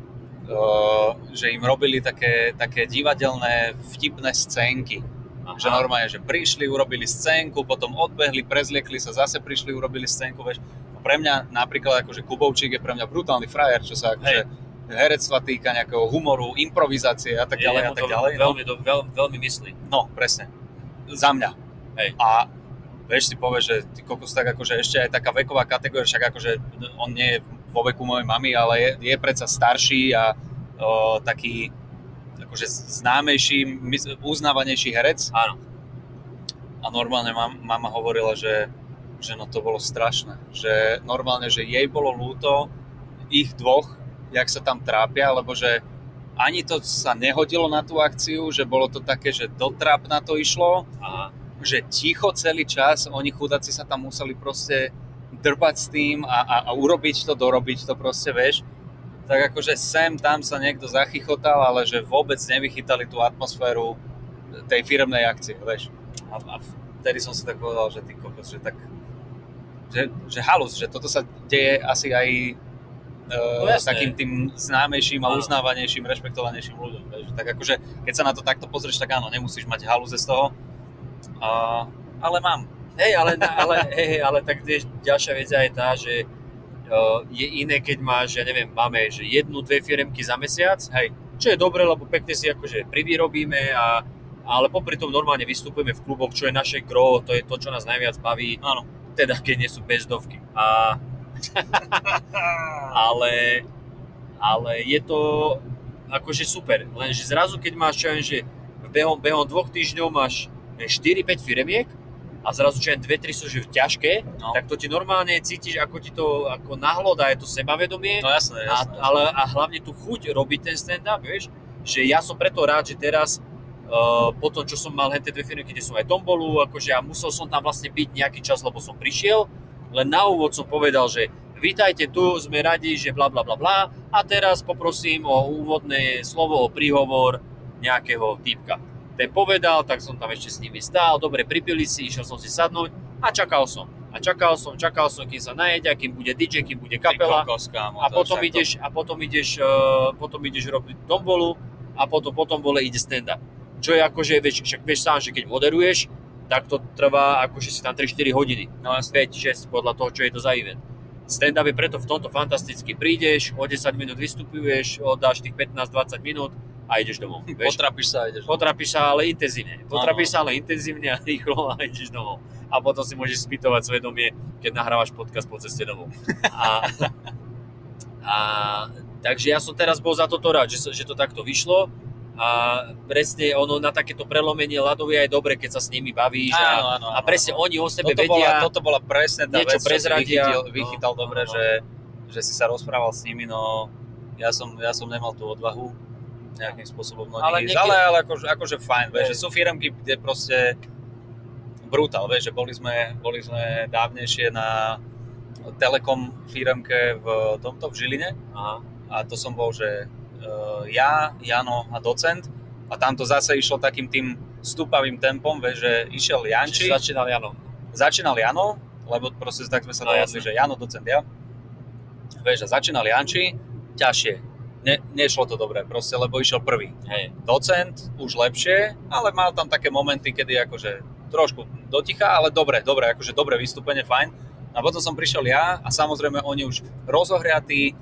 uh, že im robili také, také divadelné, vtipné scénky. Aha. Že normálne, že prišli, urobili scénku, potom odbehli, prezliekli sa, zase prišli, urobili scénku, vieš. Pre mňa napríklad akože Kubovčík je pre mňa brutálny frajer, čo sa akože herectva týka nejakého humoru, improvizácie a tak ďalej Jemu a tak ďalej. No, Veľmi, do, veľ, veľmi myslí. no, presne. Za mňa. Hej. A vieš si povieš, že ty kokos tak akože ešte aj taká veková kategória, však akože on nie je vo veku mojej mamy, ale je, je predsa starší a o, taký akože známejší, uznávanejší herec Áno. a normálne mam, mama hovorila, že, že no to bolo strašné, že normálne, že jej bolo ľúto ich dvoch, jak sa tam trápia, lebo že ani to sa nehodilo na tú akciu, že bolo to také, že dotrap na to išlo, Aha. že ticho celý čas, oni chudáci sa tam museli proste drbať s tým a, a, a urobiť to, dorobiť to proste, vieš. Tak akože sem, tam sa niekto zachychotal, ale že vôbec nevychytali tú atmosféru tej firmnej akcie, vieš. A, a vtedy som si tak povedal, že ty kokos, že tak, že, že halus, že toto sa deje asi aj No uh, jasné. takým tým známejším a uznávanejším, rešpektovanejším ľuďom. Vieš. Tak akože, keď sa na to takto pozrieš, tak áno, nemusíš mať halúze z toho. Uh, ale mám. Hej, ale, ale, hej, ale tak vieš, ďalšia vec je aj tá, že je iné, keď máš, ja neviem, máme že jednu, dve firemky za mesiac, Hej. čo je dobre, lebo pekne si akože privyrobíme a ale popri tom normálne vystupujeme v kluboch, čo je naše gro, to je to, čo nás najviac baví, Áno. teda keď nie sú bezdovky. A, ale, ale je to akože super, lenže zrazu keď máš čo že v behom, behom dvoch týždňov máš 4-5 firemiek a zrazu čo aj 2-3 sú že ťažké, No. tak to ti normálne cítiš, ako ti to ako nahlodá, je to sebavedomie No jasné, a, jasné. ale, a hlavne tú chuť robiť ten stand-up, vieš, že ja som preto rád, že teraz uh, po tom, čo som mal hen tie dve firmy, kde som aj tombolu, akože ja musel som tam vlastne byť nejaký čas, lebo som prišiel, len na úvod som povedal, že vítajte tu, sme radi, že bla bla bla bla a teraz poprosím o úvodné slovo, o príhovor nejakého týpka. Ten povedal, tak som tam ešte s nimi stál, dobre, pripili si, išiel som si sadnúť a čakal som. A čakal som, čakal som, kým sa najedia, kým bude DJ, kým bude kapela. Kokos, kámo, A to potom však to- ideš, a potom ideš, uh, potom ideš robiť tombolu a potom potom bole ide stand-up. Čo je akože, vieš, však vieš sám, že keď moderuješ, tak to trvá akože si tam 3-4 hodiny. No 5-6 podľa toho, čo je to za event. Stand-up je preto v tomto fantasticky. Prídeš, o 10 minút vystupuješ, oddáš tých 15-20 minút a ideš domov. Vieš? Potrapíš sa a ideš. Potrapíš sa ale intenzívne. Potrapíš sa ale intenzívne a rýchlo a ideš domov. A potom si môžeš spýtovať svedomie, keď nahrávaš podcast po ceste domov. A, a, takže ja som teraz bol za toto rád, že, že to takto vyšlo. A presne ono na takéto prelomenie ľadov je dobre, keď sa s nimi bavíš. Áno, a, áno, a áno, presne áno. oni o sebe toto vedia. bola, toto bola presne tá niečo vec, čo vychytil, No, vychytal no, dobre, no. Že, že si sa rozprával s nimi, no ja som, ja som nemal tú odvahu nejakým spôsobom no, Ale niekedy- ale, ale akože, akože fajn, vieš, že sú firmky, kde proste brutál, vieš, že boli sme, boli sme dávnejšie na Telekom firmke v tomto, v Žiline Aha. a to som bol, že uh, ja, Jano a docent a tam to zase išlo takým tým stúpavým tempom, vieš, že išiel Janči, Čiže začínal Jano. začínal Jano, lebo proste tak sme sa No, dohodli, že Jano, docent ja. Vieš, a začínal Janči, ťažšie. Ne, nešlo to dobre, proste, lebo išiel prvý. Hej. Docent už lepšie, ale mal tam také momenty, kedy akože trošku doticha, ale dobre, dobre, akože dobre vystúpenie, fajn. A potom som prišiel ja a samozrejme oni už rozohriatí,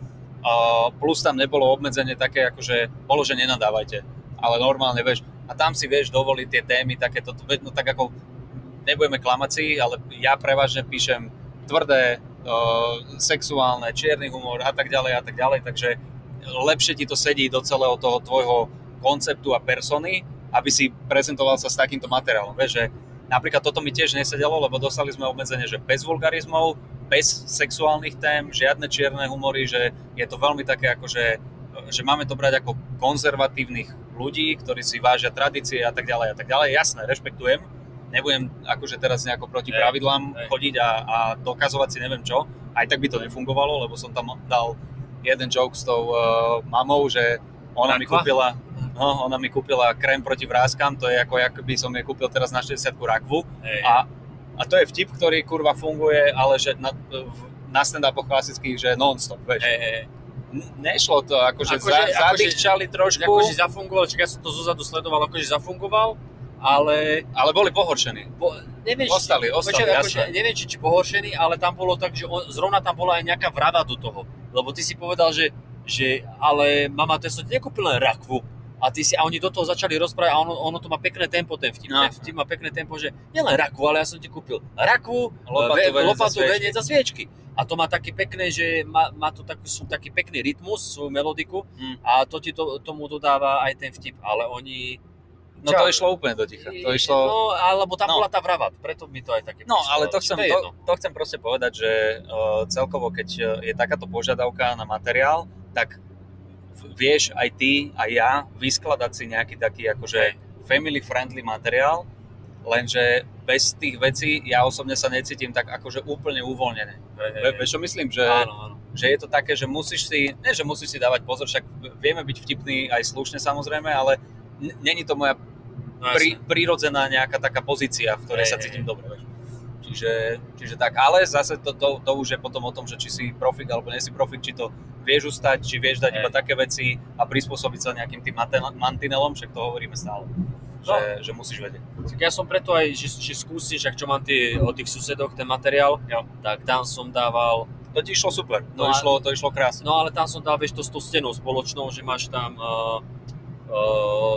plus tam nebolo obmedzenie také, akože bolo, že nenadávajte, ale normálne, vieš, a tam si vieš dovoliť tie témy, takéto, no tak ako nebudeme klamať si, ale ja prevažne píšem tvrdé, uh, sexuálne, čierny humor a tak ďalej a tak ďalej, takže lepšie ti to sedí do celého toho tvojho konceptu a persony, aby si prezentoval sa s takýmto materiálom. Vieš, že napríklad toto mi tiež nesedelo, lebo dostali sme obmedzenie, že bez vulgarizmov, bez sexuálnych tém, žiadne čierne humory, že je to veľmi také ako, že, že máme to brať ako konzervatívnych ľudí, ktorí si vážia tradície a tak ďalej a tak ďalej. Jasné, rešpektujem, nebudem akože teraz nejako proti Hej, pravidlám hej. chodiť a, a dokazovať si neviem čo. Aj tak by to nefungovalo, lebo som tam dal jeden joke s tou uh, mamou, že ona mi Rakva? kúpila No, ona mi kúpila krém proti vrázkam, to je ako ak by som jej kúpil teraz na 60 rakvu. Hej. A, a to je vtip, ktorý kurva funguje, ale že na, na stand-upoch klasických, že non-stop, vieš. Hej. N- Nešlo to, akože, Akože- za, akože- zadýchčali trošku, Akože zafungoval, čiže ja som to zozadu sledoval, akože zafungoval, ale ale boli pohoršení. po, neviem, Ostali, či, ostali, počkaj, akože, neviem, či, či pohoršený, ale tam bolo tak, že on, zrovna tam bola aj nejaká vrava do toho. Lebo ty si povedal, že, že ale mama, to som nekúpil len rakvu. A, ty si, a oni do toho začali rozprávať a ono, ono to má pekné tempo, ten vtip, No. ten vtip má pekné tempo, že nielen rakvu, ale ja som ti kúpil rakvu, Lopatu, ve, venec a lopatu, sviečky. venec a sviečky. A to má také pekné, že má, má to taký, sú taký pekný rytmus, svoju melodiku Mm. a to ti to, tomu dodáva aj ten vtip, ale oni... No to išlo úplne do ticha. To išlo... No, alebo tam No. bola tá vrava, preto mi to aj také No, prišlo, ale to chcem, to, to chcem proste povedať, že uh, celkovo, keď uh, je takáto požiadavka na materiál, tak vieš aj ty, aj ja vyskladať si nejaký taký akože family friendly materiál, lenže bez tých vecí ja osobne sa necítim tak akože úplne uvoľnené. Vieš, čo myslím? Že, Áno, áno. že je to také, že musíš si, nie že musíš si dávať pozor, však vieme byť vtipní aj slušne samozrejme, ale není to moja No, prí, jasné. prírodzená nejaká taká pozícia, v ktorej Hej, sa cítim hej. dobre. Vieš. Čiže, čiže tak, ale zase to, to, to už je potom o tom, že či si profik alebo nie si profik, či to vieš ustať, či vieš dať Hej. iba také veci a prispôsobiť sa nejakým tým mantinelom, však to hovoríme stále. No. Že, že musíš vedieť. Tak ja som preto aj, že, že skúsiš, ak čo mám tie, o tých susedoch, ten materiál, Jo. tak tam som dával, To ti išlo super, to, No išlo, to išlo krásne. no ale tam som dal, vieš, to s tou stenou spoločnou, že máš tam uh,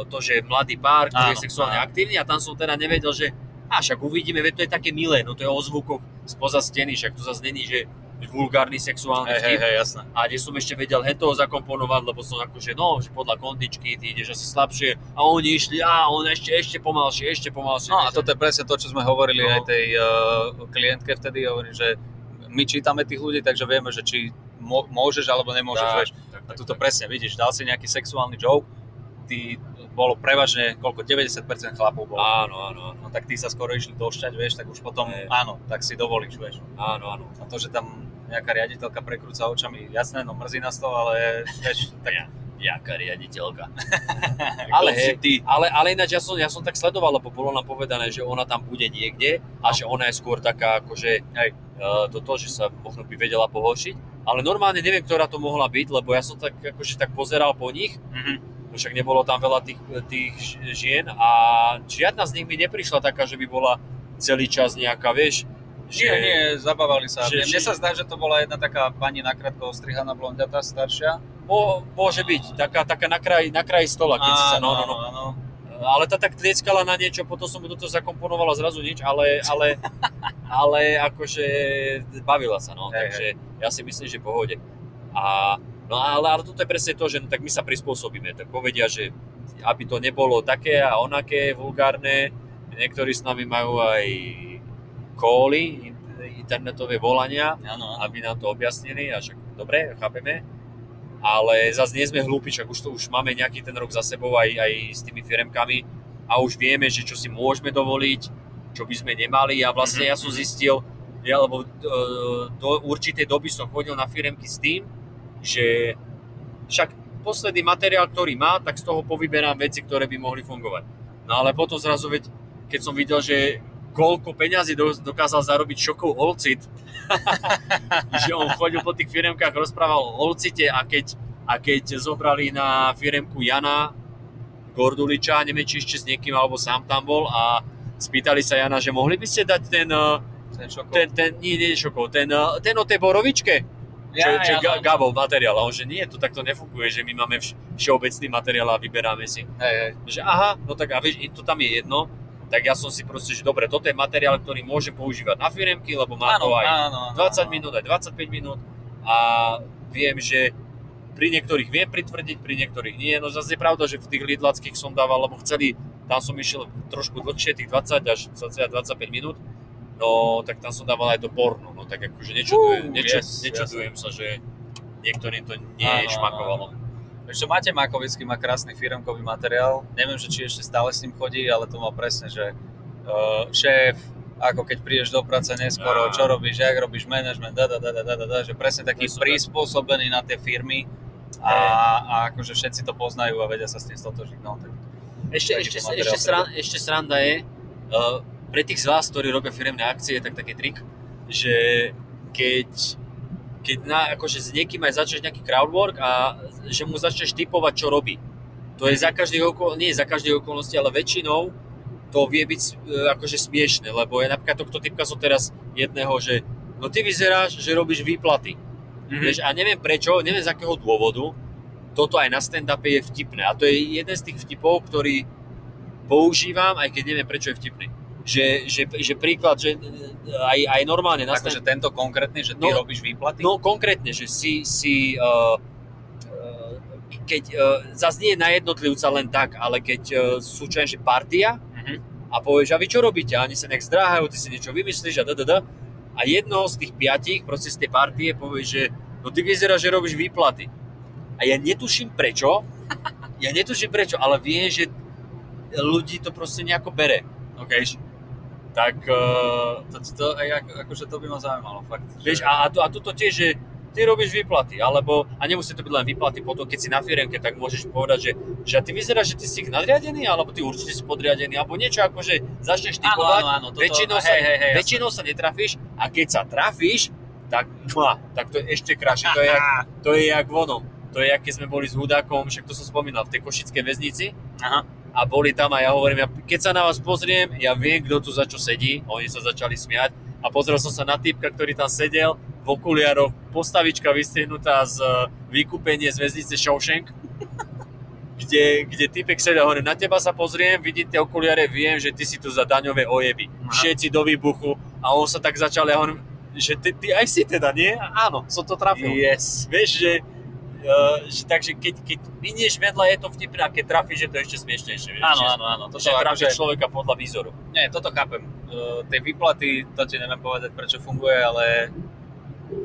to, že je mladý pár, ktorý Áno, je sexuálne áno. aktívny a tam som teda nevedel, že a však uvidíme, veď to je také milé, no to je o zvukoch spoza steny, však to zase není, že vulgárny sexuálny hej, vtip. hej, jasné. A kde som ešte vedel hento zakomponovať, lebo som akože, no, že podľa kondičky, ty ideš asi slabšie a oni išli, a on ešte, ešte pomalšie, ešte pomalšie. No a toto je presne to, čo sme hovorili No. aj tej uh, klientke vtedy, hovorím, že my čítame tých ľudí, takže vieme, že či môžeš alebo nemôžeš, tak, vieš. tak, A tak, tuto tak. presne vidíš, dal si nejaký sexuálny joke, ty bolo prevažne, koľko, 90% chlapov bolo. Áno, áno, áno, No tak tí sa skoro išli došťať, vieš, tak už potom, Hej. áno, tak si dovolíš, vieš. áno, áno. A to, že tam nejaká riaditeľka prekrúca očami. Jasné, no mrzí nás to, ale vieš, tak Ja. Jaká riaditeľka. ale hej, ty. ale, ale ináč ja som, ja som tak sledoval, lebo bolo nám povedané, že ona tam bude niekde a že ona je skôr taká akože Hej. uh, toto, že sa možno by vedela pohoršiť. Ale normálne neviem, ktorá to mohla byť, lebo ja som tak akože tak pozeral po nich, Mhm. Však nebolo tam veľa tých, tých žien a žiadna z nich mi neprišla taká, že by bola celý čas nejaká, vieš, že... Nie, nie, zabávali sa. že- Mne, že- sa zdá, že to bola jedna taká pani nakrátko ostrihaná blondiatá staršia. Mo, môže byť, taká, taká na, kraji, na kraji stola, keď si sa, no, no, no. áno. Ale tá tak tlieskala na niečo, potom som mu do toho zakomponovala zrazu nič, ale, ale, ale akože bavila sa, no, Hej, takže ja si myslím, že pohode. A, no ale, ale toto je presne to, že no, tak my sa prispôsobíme, tak povedia, že aby to nebolo také a onaké vulgárne, niektorí s nami majú aj kóly, internetové volania, áno. aby nám to objasnili a však dobre, chápeme. Ale zase nie sme hlúpi, však už to už máme nejaký ten rok za sebou aj, aj s tými firemkami a už vieme, že čo si môžeme dovoliť, čo by sme nemali a vlastne ja som zistil, ja, lebo e, do určitej doby som chodil na firemky s tým, že však posledný materiál, ktorý má, tak z toho povyberám veci, ktoré by mohli fungovať. No ale potom zrazu, veď, keď som videl, že koľko peňazí do- dokázal zarobiť šokov Olcit, že on chodil po tých firemkách, rozprával o Olcite a keď, a keď zobrali na firemku Jana Gorduliča, neviem, či ešte s niekým alebo sám tam bol a spýtali sa Jana, že mohli by ste dať ten, eh, Ten šokol. ten, ten nie, nie šokov, ten, eh, ten o tej borovičke, čo, Ja, čo ja, Ga-. Gabov materiál. A on, že nie, to takto nefunguje, že my máme vš- všeobecný materiál a vyberáme si. Hej, hej. Že aha, no tak a vieš, to tam je jedno, tak ja som si proste, že dobre, toto je materiál, ktorý môžem používať na firemky, lebo má to aj áno, áno, 20 áno. minút, aj 25 minút a viem, že pri niektorých viem pritvrdiť, pri niektorých nie. No zase je pravda, že v tých lidlackých som dával, lebo chceli, tam som išiel trošku dlhšie, tých 20 až cca 25 minút, no tak tam som dával aj do porno, no tak akože nečudujem, Uh, neču, yes, nečudujem sa, že niektorým to nie Áno, šmakovalo. Vieš čo, Matej Makovický má krásny firmkový materiál. Neviem, že či ešte stále s ním chodí, ale to mal presne, že uh, šéf, ako keď prídeš do práce neskoro, čo robíš, jak robíš management, da, da, da, da, da, da, že presne taký To super. prispôsobený na tie firmy a, a akože všetci to poznajú a vedia sa s tým stotožiť. No, tak Ešte, ešte, ešte, sran, ešte sranda je, uh, pre tých z vás, ktorí robia firemné akcie, tak taký trik, že keď, keď na, akože s niekým aj začneš nejaký crowdwork a že mu začneš typovať, čo robí. To je za každých okol, nie za každých okolností, ale väčšinou to vie byť e, akože smiešne, lebo ja napríklad tohto typka som teraz jedného, že no ty vyzeráš, že robíš výplaty. Mhm. Vieš, a neviem prečo, neviem z akého dôvodu, toto aj na stand-upe je vtipné. A to je jeden z tých vtipov, ktorý používam, aj keď neviem prečo je vtipný. Že, že, že príklad, že e, aj, aj normálne na akože tento konkrétny, že ty No, robíš výplaty? No konkrétne, že si, si uh, keď, uh, zase nie na jednotlivca len tak, ale keď uh, sú čo že partia Mhm. a povieš, a vy čo robíte? A oni sa nech zdráhajú, ty si niečo vymyslíš a da. A jedno z tých piatich, proste z tej partie povie, že no ty vyzeráš, že robíš výplaty. A ja netuším prečo, ja netuším prečo, ale viem, že ľudí to proste nejako bere. Okay. Tak uh, To, to, ako- akože to by ma zaujímalo, fakt. Vieš, a, a, to, a toto tiež, že ty robíš výplaty, alebo, a nemusí to byť len výplaty, potom keď si na firemke, tak môžeš povedať, že, že ty vyzeráš, že ty si ich nadriadený, alebo ty určite si podriadený, alebo niečo ako, že začneš Áno, typovať, áno, áno, toto, väčšinou, sa, hej, hej, hej, väčšinou sa netrafíš, a keď sa trafíš, tak, mua, tak to je ešte krajšie, to je, jak, to je jak vonom. To je, jak keď sme boli s Hudákom, však to som spomínal, v tej košickej väznici, Aha. A boli tam a ja hovorím, ja, keď sa na vás pozriem, ja viem, kto tu za čo sedí. Oni sa začali smiať a pozrel som sa na typka, ktorý tam sedel v okuliároch, postavička vystrihnutá z e, vykúpenie z väznice Shawshank, kde, kde typek sedel, hovorím, na teba sa pozriem, vidím tie okuliare, viem, že ty si tu za daňové ojeby. Aha. Všetci do výbuchu a on sa tak začal, ja hovorím, že ty, ty aj si teda, nie? Áno, som to trafil. Yes. Vieš, že, uh, že takže keď, keď minieš vedľa, je to vtipné a keď trafíš, je to ešte smiešnejšie. Vieš, Áno, že, áno, áno. Toto že trafíš akože, človeka podľa výzoru. nie, toto chápem. Uh, tie výplaty, to ti neviem povedať, prečo funguje, ale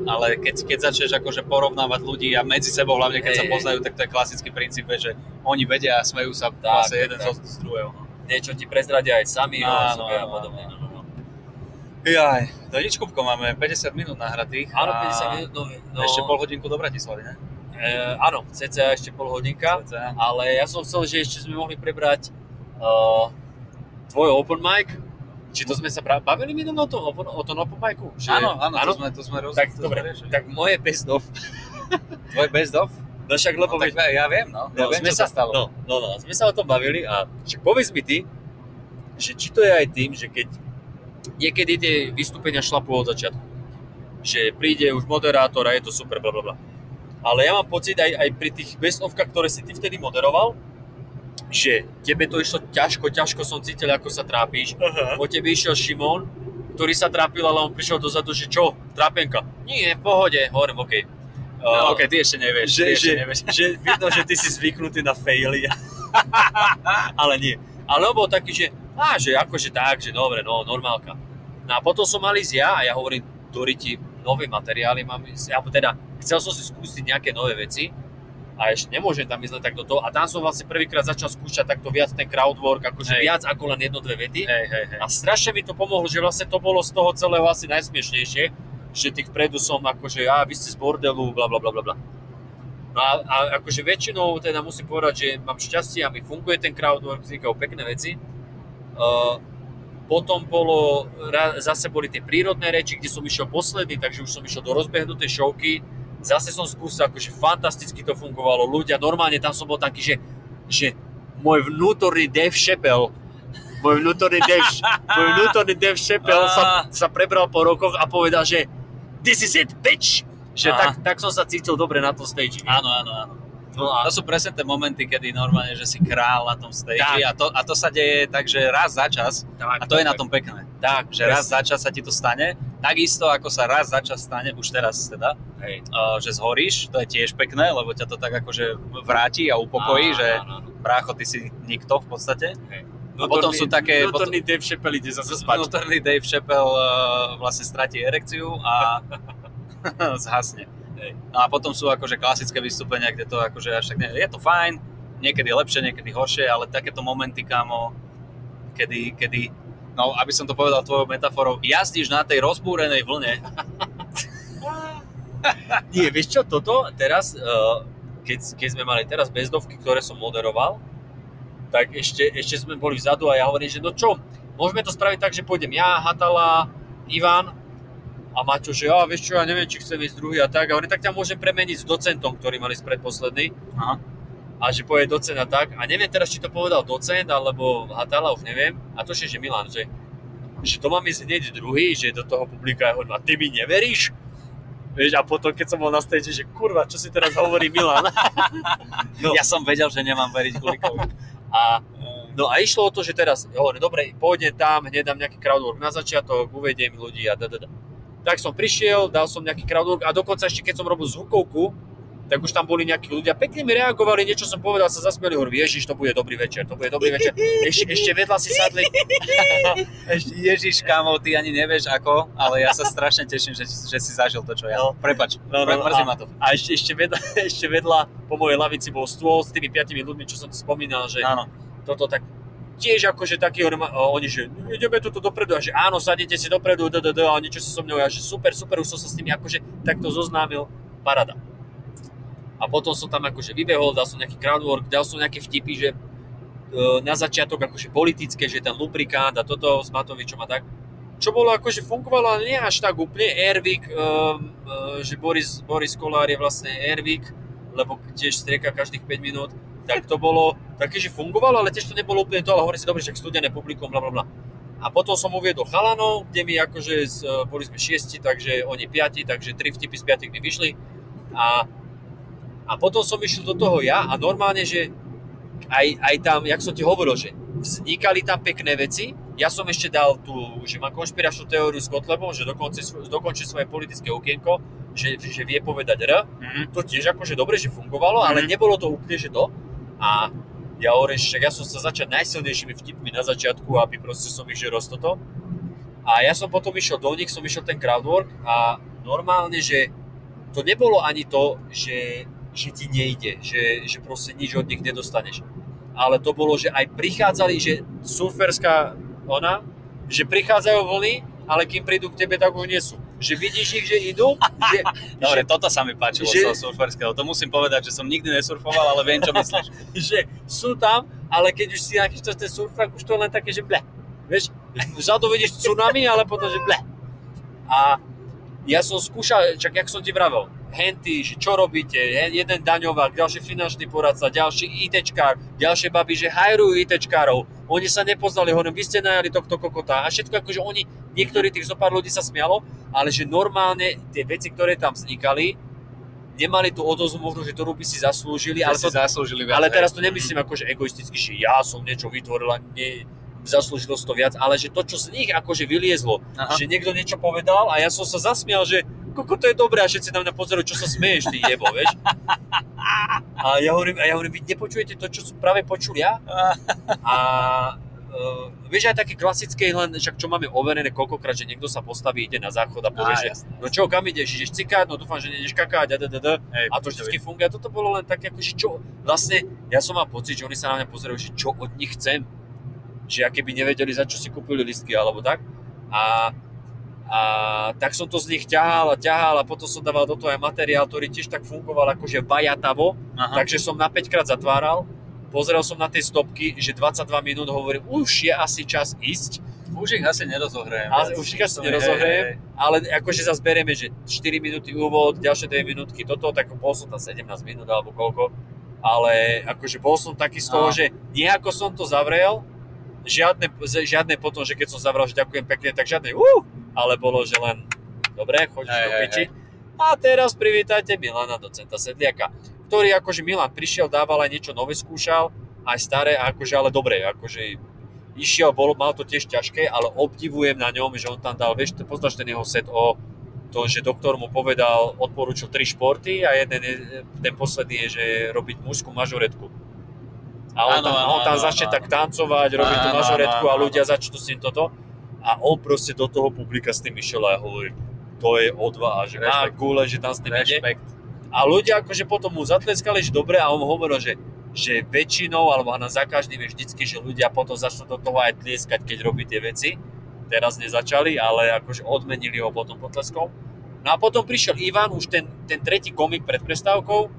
ale keď, keď začneš akože porovnávať ľudí a medzi sebou, hlavne keď sa Hej. poznajú, tak to je klasický princíp, že oni vedia a smejú sa Tak, vlastne jeden tak. z, druhého. No. Niečo ti prezradia aj sami a áno, podobne. No, no, no. Jaj, Do Ničkupko máme 50 minút nahratých. Áno, a 50 minút, no, no Ešte pol hodinku do Bratislavy, ne? E, áno, cca ešte pol hodinka, Cca. ale ja som chcel, že ešte sme mohli prebrať uh, tvoj open mic. Či to sme sa pra- bavili minulé o tom, o tom open micu? Že, Áno, áno, to sme, to sme roz... Tak, to dobre, sme tak moje best of. Tvoj best of? No však, lebo No, tak ja viem, no. Ja No, viem, sme čo sa stalo. No, no, no, sme sa o tom bavili a však povedz mi ty, že či to je aj tým, že keď niekedy tie vystúpenia šlapú od začiatku, že príde už moderátor a je to super, bla bla bla. Ale ja mám pocit aj, aj pri tých bestovkách, ktoré si ty vtedy moderoval, že tebe to išlo ťažko, ťažko som cítil, ako sa trápíš. Uh-huh. Po tebe išiel Šimon, ktorý sa trápil, ale on prišiel dozadu, že čo, trápenka? Nie, v pohode, hovorím, OK. No, Uh, ok, ty ešte nevieš. že, ty ešte že, nevieš. že vidno, že ty si zvyknutý na faily. ale nie. Ale on bol taký, že, á, že akože tak, že dobre, no, normálka. No a potom som mal ísť ja a ja hovorím, Doriti, nové materiály mám alebo teda chcel som si skúsiť nejaké nové veci a ešte nemôžem tam ísť len tak do toho. A tam som vlastne prvýkrát začal skúšať takto viac ten crowdwork, akože Hej. viac ako len jedno, dve vety. Hej, hej, hej. A strašne mi to pomohlo, že vlastne to bolo z toho celého asi najsmiešnejšie, že tých vpredu som akože, a vy ste z bordelu, bla bla bla bla. No a, a akože väčšinou teda musím povedať, že mám šťastie a mi funguje ten crowdwork, vznikajú pekné veci. Uh, potom bolo, zase boli tie prírodné reči, kde som išiel posledný, takže už som išiel do rozbehnutej šovky. Zase som skúsil, akože fantasticky to fungovalo. Ľudia, normálne tam som bol taký, že, že môj vnútorný Dave Chappelle môj vnútorný Dave, môj vnútorný Dave Chappelle sa, sa prebral po rokoch a povedal, že this is it, bitch! Že Aha. tak, tak som sa cítil dobre na tom stage. Áno, áno, áno. No a, To sú presne tie momenty, kedy normálne, že si král na tom stage Tak. a to, a to sa deje tak, že raz za čas tak, a to je na tak, tom pekné. Tak, Že raz za čas sa ti to stane, takisto ako sa raz za čas stane, už teraz teda, Hej. uh, že zhoríš, to je tiež pekné, lebo ťa to tak akože vráti a upokojí, Áno, že áno, áno. brácho, ty si nikto v podstate. Vnútorný, potom sú také- Vnútorný Dave Chappelle ide zase spať. Vnútorný Dave Chappelle uh, vlastne stratí erekciu a zhasne. No a potom sú akože klasické vystúpenia, kde to akože až tak nie, je to fajn, niekedy lepšie, niekedy horšie, ale takéto momenty, kámo, kedy, kedy, no aby som to povedal tvojou metaforou, jazdíš na tej rozbúrenej vlne, Nie, vieš čo, toto teraz, uh, keď, keď sme mali teraz bezdovky, ktoré som moderoval, tak ešte, ešte sme boli vzadu a ja hovorím, že no čo, môžeme to spraviť tak, že pôjdem ja, Hatala, Ivan a Maťo, že ja, vieš čo, ja neviem, či chcem ísť druhý a tak. A hovorím, tak ťa môžem premeniť s docentom, ktorý mali spred predposledný. Aha. A že povie docent a tak. A neviem teraz, či to povedal docent, alebo Hatala, už neviem. A to že Milan, že, že to mám ísť hneď druhý, že do toho publika, ja hovorím, a ty mi neveríš? Vieš, a potom, keď som bol na stage, že kurva, čo si teraz hovorí Milan? No. ja som vedel, že nemám veriť Kulikovi. A, no a išlo o to, že teraz, hovorím, dobre, pôjdem tam, hneď dám nejaký crowdwork na začiatok, uvediem ľudí a da, da, da. Tak som prišiel, dal som nejaký crowdwork a dokonca ešte keď som robil zvukovku, tak už tam boli nejakí ľudia, pekne mi reagovali, niečo som povedal, sa zasmieli, hovorím, ježiš, to bude dobrý večer, to bude dobrý večer. Ešte, ešte vedľa si sadli, Ešte, Ježiš, kámo, ty ani nevieš ako, ale ja sa strašne teším, že, že si zažil to, čo ja. No. Prepač, No, no, mrzí ma to. a ešte, ešte, vedľa, ešte vedľa po mojej lavici bol stôl s tými piatimi ľuďmi, čo som ti spomínal, že Áno. toto tak tiež akože taký, oni, že "No, ideme tuto dopredu, a že áno, sadnite si dopredu, d, d, d, a oni čo sa so mnou, a že super, super, už som sa s nimi akože takto zoznámil, parada. A potom som tam akože vybehol, dal som nejaký crowdwork, dal som nejaké vtipy, že e, na začiatok akože politické, že ten lubrikant a toto s Matovičom a tak. Čo bolo akože fungovalo, ale nie až tak úplne. Ervik, um, že Boris, Boris Kolár je vlastne Ervik, lebo tiež strieka každých 5 minút, tak to bolo také, že fungovalo, ale tiež to nebolo úplne to, ale hovorí si, dobre, však studené publikum, bla bla bla. A potom som uviedol chalanov, kde mi akože, z, uh, boli sme šiesti, takže oni piati, takže tri vtipy z piatich mi vyšli. A, a potom som išiel do toho ja a normálne, že aj, aj tam, jak som ti hovoril, že vznikali tam pekné veci. Ja som ešte dal tú, že mám konšpiračnú teóriu s Kotlebom, že dokončí, dokončí svoje politické okienko, že, že vie povedať R. Mhm. To tiež akože dobre, že fungovalo, ale Mhm. nebolo to úplne, že to. A ja hovorím, že ja som sa začať najsilnejšími vtipmi na začiatku, aby proste som ich že toto. A ja som potom išiel do nich, som išiel ten crowdwork a normálne, že to nebolo ani to, že, že ti nejde, že, že proste nič od nich nedostaneš. Ale to bolo, že aj prichádzali, že surferská ona, že prichádzajú vlny ale kým prídu k tebe, tak už nie sú. Že vidíš ich, že idú, že, Dobre, že, toto sa mi páčilo že- z surferského. To musím povedať, že som nikdy nesurfoval, ale viem, čo myslíš. že sú tam, ale keď už si nachystáš ten surfrak, už to je len také, že ble. Vieš, vzadu vidíš tsunami, ale potom, že ble. A ja som skúšal, čak jak som ti vravel, henty, že čo robíte, jeden daňovák, ďalší finančný poradca, ďalší ITčkár, ďalšie baby, že hajrujú ITčkárov, oni sa nepoznali, hovorím, vy ste najali tohto kokota a všetko akože oni, niektorí tých zopár ľudí sa smialo, ale že normálne tie veci, ktoré tam vznikali, nemali tú odozvu možno, že ktorú by si zaslúžili, ale ale si to, zaslúžili viac. ale teraz to nemyslím akože egoisticky, že ja som niečo vytvoril a ne, zaslúžilo si to viac, ale že to, čo z nich akože vyliezlo, Aha. že niekto niečo povedal a ja som sa zasmial, že koko to je dobré a všetci na mňa pozerajú, čo sa smeješ, ty jebo, vieš. A ja hovorím, a ja hovorím, vy nepočujete to, čo som práve počul ja? A uh, vieš aj také klasické, len však čo máme overené koľkokrát, že niekto sa postaví, ide na záchod a povie, že jasné, no čo, kam ideš, ideš cikať, no dúfam, že nejdeš kakať, a, da, da, da. Hej, a to vždycky funguje. A toto bolo len také, ako, že čo, vlastne, ja som mal pocit, že oni sa na mňa pozerajú, že čo od nich chcem. Že aké by nevedeli, za čo si kúpili listky, alebo tak. A, a tak som to z nich ťahal a ťahal a potom som dával do toho aj materiál, ktorý tiež tak fungoval akože vajatavo, Aha. takže som na 5 krát zatváral, pozrel som na tie stopky, že 22 minút hovorím, už je asi čas ísť, Už ich asi nerozohrajem. ale viac. už ich asi nerozohrajem, hej, hej. ale akože zase berieme, že 4 minúty úvod, ďalšie 2 minútky toto, tak bol som tam 17 minút alebo koľko, ale akože bol som taký z toho, No. že nejako som to zavrel, žiadne, žiadne potom, že keď som zavrel, že ďakujem pekne, tak žiadne uh, ale bolo, že len dobre, chodíš Hej, do hej, piči. A teraz privítajte Milana docenta Sedliaka, ktorý akože Milan prišiel, dával aj niečo nové, skúšal, aj staré, akože ale dobre, akože išiel, bol, mal to tiež ťažké, ale obdivujem na ňom, že on tam dal, vieš, poznáš ten jeho set o to, že doktor mu povedal, odporúčil tri športy a jeden je, ten posledný je, že robiť mužskú mažoretku. A on Áno, tam, a on áno, tam áno, začne áno. tak tancovať, robiť tú Áno, mažoretku áno, a áno. ľudia začnú s tým toto. A on proste do toho publika s tým išiel a ja hovorím, to je odvaha, že má gule, že tam s tým ide. A ľudia akože potom mu zatleskali, že dobre a on hovoril, že, že väčšinou, alebo na za každým je vždycky, že ľudia potom začnú do toho aj tlieskať, keď robí tie veci. Teraz nezačali, ale akože odmenili ho potom potleskom. No a potom prišiel Ivan, už ten, ten tretí komik pred prestávkou,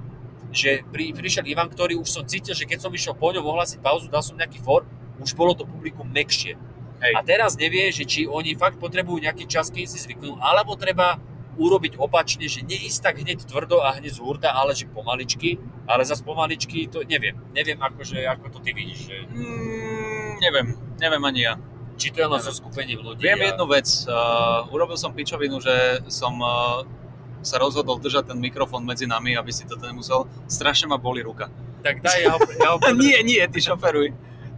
že pri, prišiel Ivan, ktorý už som cítil, že keď som išiel po ňom ohlásiť pauzu, dal som nejaký for, už bolo to publikum mekšie. Hej. A teraz nevie, že či oni fakt potrebujú nejaký čas, kým si zvyknú, alebo treba urobiť opačne, že neísť tak hneď tvrdo a hneď z hurta, ale že pomaličky, ale zase pomaličky, to neviem. Neviem, akože, ako to ty vidíš, že, Mm, neviem, neviem ani ja. či to je len so skupením ľudí. Viem a... jednu vec. Uh, urobil som pičovinu, že som uh, sa rozhodol držať ten mikrofón medzi nami, aby si to nemusel. Strašne ma boli ruka. Tak daj, ja ho, ja ho nie, nie, ty šoferuj.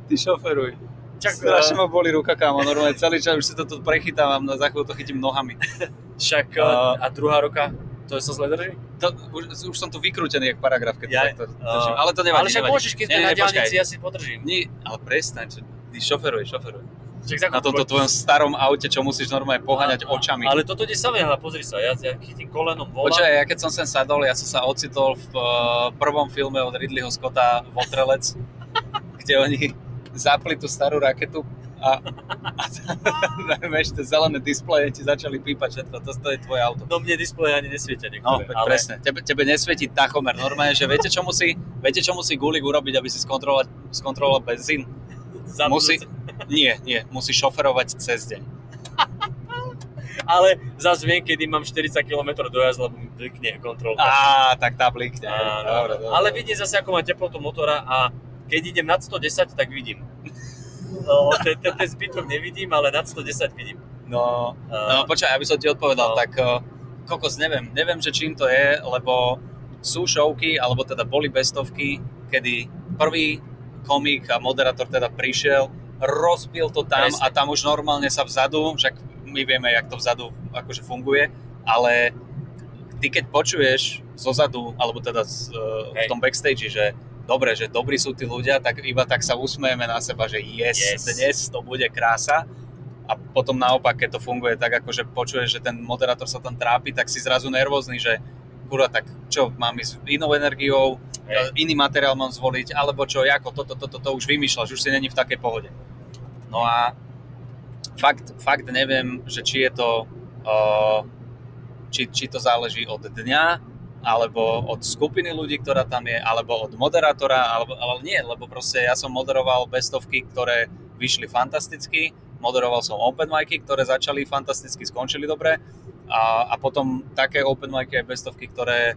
Ty šoferuj. Čak, Strašne ma boli ruka, kámo. Normálne celý čas už si to tu prechytávam, na za chvíľu to chytím nohami. však A- a, druhá roka, to sa zle drží? To, už, už som tu vykrútený jak paragraf, keď Ja- to takto držím. Ale to nevadí, ale však nevadí. môžeš, keď sme na diálnici, ja si podržím. Nie, ale prestaň, čo, ty šoferuj, šoferuj. Za Na tomto tvojom starom aute, čo musíš normálne poháňať A- očami. Ale toto ide samé, ale pozri sa, ja, ja chytím kolenom volám. Počkaj, ja keď som sem sadol, ja som sa ocitol v uh, prvom filme od Ridleyho Scotta Votrelec, kde oni zapli tú starú raketu a, a vieš, tie zelené displeje ti začali pípať všetko, to, to je tvoje auto. No mne displeje ani nesvietia No, niektoré, veď presne. Tebe, tebe nesvietí tachomer. Normálne, že viete, čo musí, viete, čo musí Gulik urobiť, aby si skontroloval, skontroloval benzín? Musí, nie, nie, musí šoferovať cez deň. Ale zase viem, kedy mám 40 km dojazd, lebo mi blikne kontrolka. Á, tak tá blikne. Áno, Dobre, dobre. Ale vidím zase, ako má teplotu motora a keď idem nad 110, tak vidím. No, ten, ten, ten zbytok nevidím, ale nad 110 vidím. No, A- no počkaj, aby som ti odpovedal, No. tak uh, kokos, neviem, neviem, že čím to je, lebo sú šovky, alebo teda boli bestovky, kedy prvý komik a moderátor teda prišiel, rozbil to tam Presne. a tam už normálne sa vzadu, však my vieme, jak to vzadu akože funguje, ale ty keď počuješ zozadu, alebo teda z, uh, v Hej. tom backstage, že dobre, že dobrí sú tí ľudia, tak iba tak sa usmejeme na seba, že yes, Yes. dnes to bude krása. A potom naopak, keď to funguje tak, ako že počuješ, že ten moderátor sa tam trápi, tak si zrazu nervózny, že kurva, tak čo, mám ísť inou energiou, Hej. iný materiál mám zvoliť, alebo čo, ako toto, toto, to už vymýšľaš, už si není v takej pohode. No a fakt, fakt neviem, že či je to uh, či, či to záleží od dňa, alebo od skupiny ľudí, ktorá tam je, alebo od moderátora, alebo, ale nie, lebo proste ja som moderoval bestovky, ktoré vyšli fantasticky, moderoval som open micy, ktoré začali fantasticky, skončili dobre. A, a potom také open micy aj bestovky, ktoré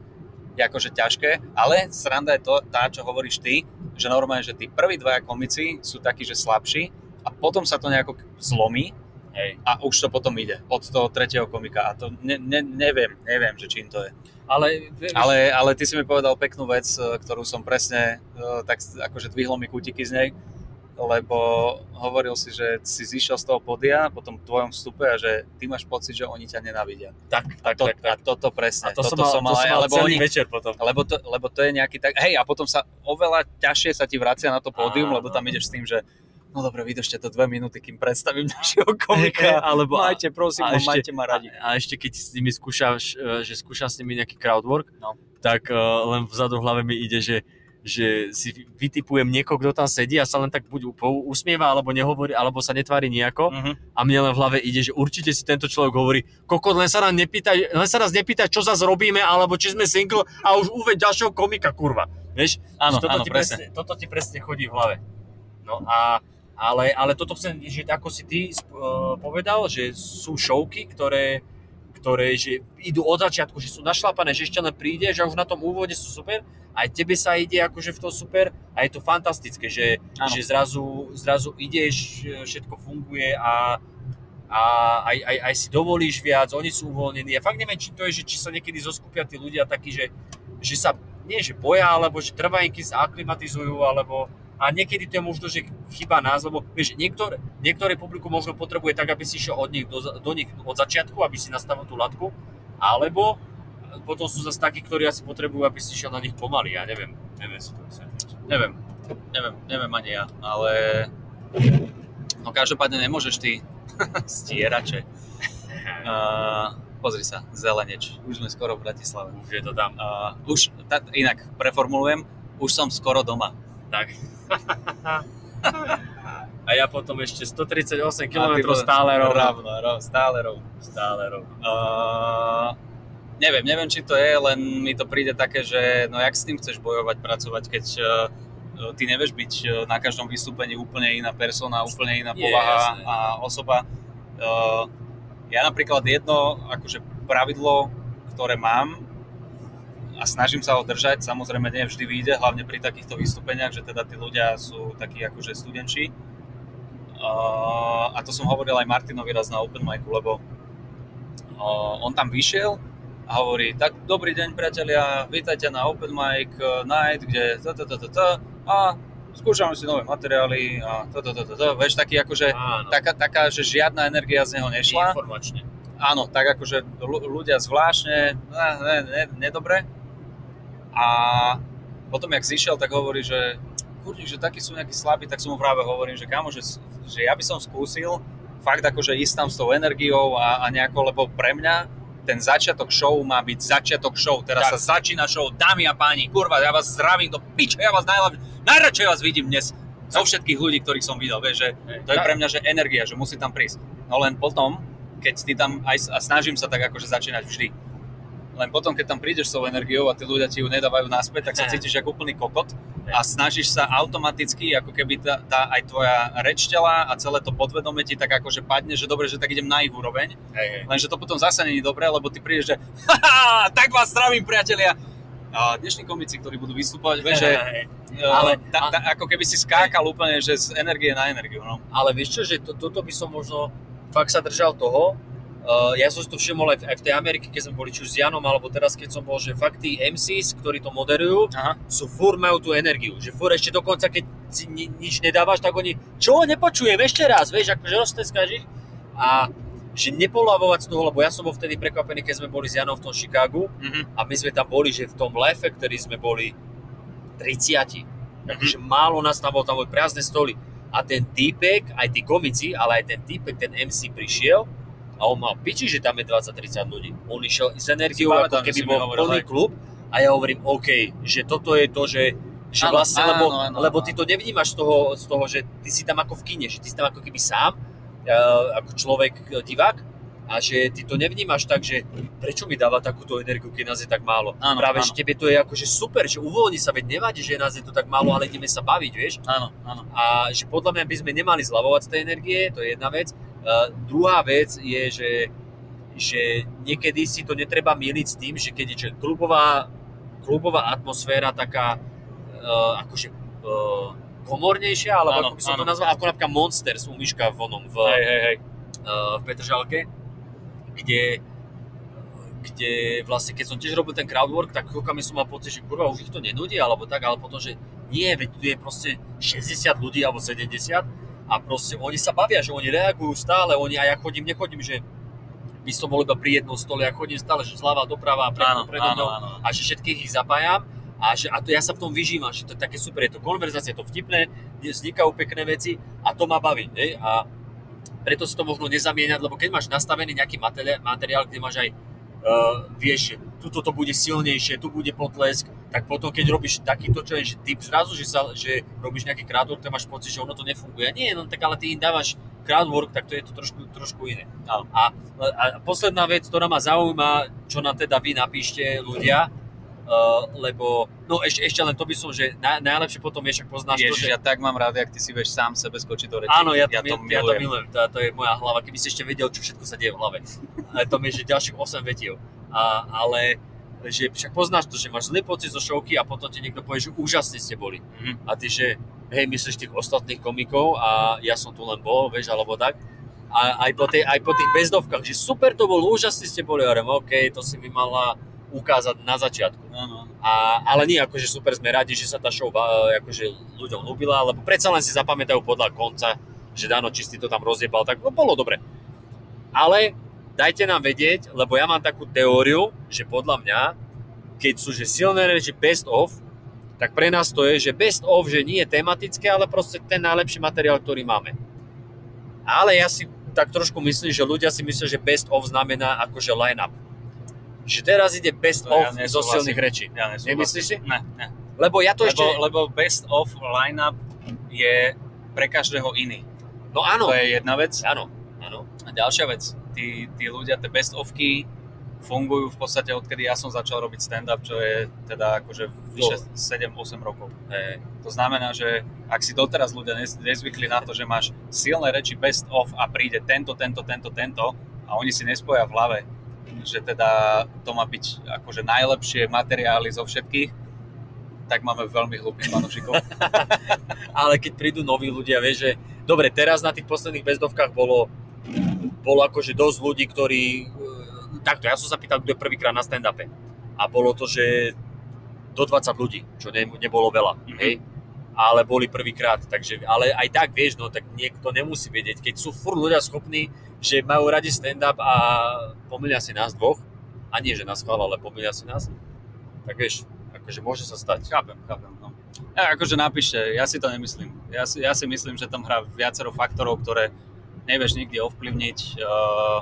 je akože ťažké, ale sranda je to, tá, čo hovoríš ty, že normálne, že tí prví dvaja komici sú takí, že slabší a potom sa to nejako zlomí Hej. a už to potom ide od toho tretieho komika a to ne, ne, neviem, neviem, že čím to je. Ale, vieš, Ale, ale ty si mi povedal peknú vec, eh, ktorú som presne, eh, tak akože dvihlo mi kútiky z nej, lebo hovoril si, že si zišiel z toho podia po tom tvojom vstupe a že ty máš pocit, že oni ťa nenávidia. tak, tak, to, tak, tak. A toto presne, A to toto som mal, to som mal lebo celý oni, večer potom. lebo to, lebo to je nejaký tak, hej, a potom sa oveľa ťažšie sa ti vracia na to pódium, lebo tam ideš s tým, že no dobre, vydržte to dve minúty, kým predstavím Hej, komika. alebo- majte, prosím, a a ešte- majte ma radi. A, a ešte keď s nimi skúšaš, e, že skúšam s nimi nejaký crowdwork, No. tak uh, len vzadu v hlave mi ide, že že si vytipujem niekoho, kto tam sedí a sa len tak buď usmieva, alebo nehovorí, alebo sa netvári nejako Mhm. a mne len v hlave ide, že určite si tento človek hovorí, kokot, len sa nás nepýtaj, len sa nás nepýtaj, čo zase robíme, alebo či sme single a už uveď ďalšieho komika, kurva. Vieš? Áno, toto, áno, ti presne. presne, toto ti presne chodí v hlave. No a, ale, ale toto chcem, že ako si ty uh, povedal, že sú šovky, ktoré, ktoré že idú od začiatku, že sú našlapané, že ešte len prídeš a už na tom úvode sú super, aj tebe sa ide akože v to super a je to fantastické, že, že zrazu, zrazu ideš, všetko funguje a, a aj, aj, aj si dovolíš viac, oni sú uvoľnení. Ja fakt neviem, či to je, že či sa niekedy zoskupia tí ľudia takí, že, že sa nie že boja, alebo že trvá kým sa aklimatizujú, alebo a niekedy to je možno, že chyba nás, lebo vieš, niektoré, niektoré publikum možno potrebuje tak, aby si išiel od nich do, do nich od začiatku, aby si nastavil tú latku, alebo potom sú zase takí, ktorí asi potrebujú, aby si išiel na nich pomaly, ja neviem, neviem si to vysvetliť. Neviem, neviem, neviem ani ja, ale no každopádne nemôžeš ty stierače. Uh, pozri sa, zeleneč, už sme skoro v Bratislave. Už je to tam. Uh, už, tá, inak, preformulujem, už som skoro doma. Tak. A ja potom ešte 138 A ty km stále rovno. Rovno, rovno, stále rovno. Stále rovno. Uh, neviem, neviem, či to je, len mi to príde také, že no jak s tým chceš bojovať, pracovať, keď uh, ty nevieš byť uh, na každom vystúpení úplne iná persona, úplne iná Je, povaha jasné. a osoba. Uh, ja napríklad jedno akože pravidlo, ktoré mám a snažím sa ho držať, samozrejme nie vždy vyjde, hlavne pri takýchto vystúpeniach, že teda tí ľudia sú takí akože studenči. Uh, a to som hovoril aj Martinovi raz na Open Micu, lebo uh, on tam vyšiel a hovorí, tak dobrý deň priatelia, vítajte na Open Mic uh, Night, kde a skúšame si nové materiály a to, to, to, to, to, vieš, taký akože, Áno, taká, taká, že žiadna energia z neho nešla. informačne. Áno, tak akože ľu- ľudia zvláštne, ne, ne, ne, nedobre. A potom, jak zišiel, tak hovorí, že kurník, že takí sú nejakí slabí, tak som mu práve hovorím, že kamo, že, že ja by som skúsil fakt akože ísť tam s tou energiou a, a nejako, lebo pre mňa ten začiatok show má byť začiatok show. Teraz Tak. sa začína show, dámy a páni, kurva, ja vás zdravím do piče, ja vás najlepšie, najradšej vás vidím dnes zo všetkých ľudí, ktorých som videl, vieš, že to je pre mňa, že energia, že musí tam prísť. No len potom, keď ty tam aj, a snažím sa tak akože začínať vždy. Len potom, keď tam prídeš s tou energiou a tí ľudia ti ju nedávajú naspäť, tak sa cítiš ako úplný kokot a snažíš sa automaticky, ako keby tá, tá aj tvoja reč tela a celé to podvedomie ti tak akože padne, že dobre, že tak idem na ich úroveň, Hej, hej. lenže to potom zase není dobré, lebo ty prídeš, že tak vás zdravím priatelia. A dnešní komici, ktorí budú vystupovať, vieš, že Hej, hej. ale tá, tá, ako keby si skákal úplne, že z energie na energiu, no. Ale vieš čo, že to, toto by som možno fakt sa držal toho, Uh, ja som si to všimol aj v, aj v tej Amerike, keď sme boli či už s Janom, alebo teraz keď som bol, že fakt tí MCs, ktorí to moderujú, Aha. sú furt majú tú energiu, že furt ešte dokonca, keď si ni, nič nedávaš, tak oni, čo, nepočujem, ešte raz, vieš, akože rozteskáš ich a že nepolavovať z toho, lebo ja som bol vtedy prekvapený, keď sme boli s Janom v tom Chicagu Mhm. a my sme tam boli, že v tom lefe, ktorý sme boli 30, takže málo nás tam bolo, tam boli prázdne stoly a ten týpek, aj tí komici, ale aj ten týpek, ten MC prišiel a on mal piči, že tam je 20-30 ľudí. On išiel s energiou, ako keby bol plný klub a ja hovorím, OK, že toto je to, že, že Áno, vlastne, áno, lebo, áno, lebo ty to nevnímaš z toho, z toho, že ty si tam ako v kine, že ty si tam ako keby sám, uh, ako človek, divák, a že ty to nevnímaš tak, že prečo mi dáva takúto energiu, keď nás je tak málo. Áno, Práve, áno. že tebe to je akože super, že uvoľni sa, veď nevadí, že nás je tu tak málo, ale ideme sa baviť, vieš. Áno, áno. A že podľa mňa by sme nemali zľavovať z tej energie, to je jedna vec. Uh, druhá vec je, že, že niekedy si to netreba míliť s tým, že keď je že klubová, klubová atmosféra taká uh, akože uh, komornejšia, alebo Áno, ako by som to áno. nazval, ako napríklad Monsters u Myška v onom, v, Hej, hej, hej. uh, v Petržalke, kde kde vlastne, keď som tiež robil ten crowdwork, tak chvíľkami som mal pocit, že kurva, už ich to nenudí, alebo tak, ale potom, že nie, veď tu je proste 60 ľudí, alebo 70 a proste oni sa bavia, že oni reagujú stále, oni, a ja chodím, nechodím, že by som bol iba pri jednom stole, ja chodím stále, že zľava doprava, predo, Áno, predo áno, mnou, a že všetkých ich zapájam a, že, a to ja sa v tom vyžívam, že to je také super, je to konverzácia, je to vtipné, vznikajú pekné veci a to ma baví. Ne? A preto si to možno nezamieňať, lebo keď máš nastavený nejaký materiál, materiál kde máš aj uh, vieš, tuto to bude silnejšie, tu bude potlesk, tak potom keď robíš takýto, čo je že typ zrazu, že, sa, že robíš nejaký crowdwork, tak máš pocit, že ono to nefunguje. Nie, no tak ale ty im dávaš crowdwork, tak to je to trošku, trošku iné. Áno. A, a posledná vec, ktorá ma zaujíma, čo na teda vy napíšte ľudia, uh, lebo, no ešte, ešte len to by som, že na, najlepšie potom je, však poznáš to, Ježiš, že... ja tak mám rád, jak ty si vieš sám sebe skočiť do reči. Áno, ja to, ja to milujem. Ja to, milujem. To, to je moja hlava. Keby si ešte vedel, čo všetko sa deje v hlave. To mi je, že ďalších 8 vetiev. A, ale že však poznáš to, že máš zlý pocit zo šovky a potom ti niekto povie, že úžasne ste boli. Mhm. A ty, že hej, myslíš tých ostatných komikov a ja som tu len bol, vieš, alebo tak. A aj po, tej, aj po tých bezdovkách, že super to bolo, úžasne ste boli, hovorím, OK, to si mi mala ukázať na začiatku. Áno, áno. A, ale nie ako, že super sme radi, že sa tá show akože ľuďom ľúbila, lebo predsa len si zapamätajú podľa konca, že Dano Čistý to tam rozjebal, tak no, bolo dobre. Ale dajte nám vedieť, lebo ja mám takú teóriu, že podľa mňa, keď sú že silné reči best of, tak pre nás to je, že best of, že nie je tematické, ale proste ten najlepší materiál, ktorý máme. Ale ja si tak trošku myslím, že ľudia si myslia, že best of znamená akože line-up. Že teraz ide best To ja of zo nesúhlasím. silných rečí. Ja. Nemyslíš si? Ne, ne. Lebo ja to Lebo, ešte... lebo best of lineup je pre každého iný. No áno, To je jedna vec. áno, áno. A ďalšia vec, tí, tí ľudia, tie best ofky fungujú v podstate odkedy ja som začal robiť stand-up, čo je teda akože vyše 7-8 rokov. Hej. To znamená, že ak si doteraz ľudia nezvykli na to, že máš silné reči best of a príde tento, tento, tento, tento a oni si nespoja v hlave, že teda to má byť akože najlepšie materiály zo všetkých, tak máme veľmi hlupých fanúšikov. Ale keď prídu noví ľudia, vieš, že dobre, teraz na tých posledných bezdovkách bolo, bolo akože dosť ľudí, ktorí... e, Takto, ja som sa pýtal, kto je prvýkrát na stand-upe. A bolo to, že do 20 ľudí, čo ne, nebolo veľa, Mhm. hej? Ale boli prvýkrát, takže, ale aj tak, vieš, no tak niekto nemusí vedieť, keď sú furt ľudia schopní, že majú radi stand-up a pomýlia si nás dvoch, a nie, že nás chvála, ale pomýlia si nás, tak vieš, akože môže sa stať. Chápem, chápem. No. Ja, akože napíšte, ja si to nemyslím. Ja si, ja si myslím, že tam hrá viacero faktorov, ktoré nevieš nikdy ovplyvniť. Uh,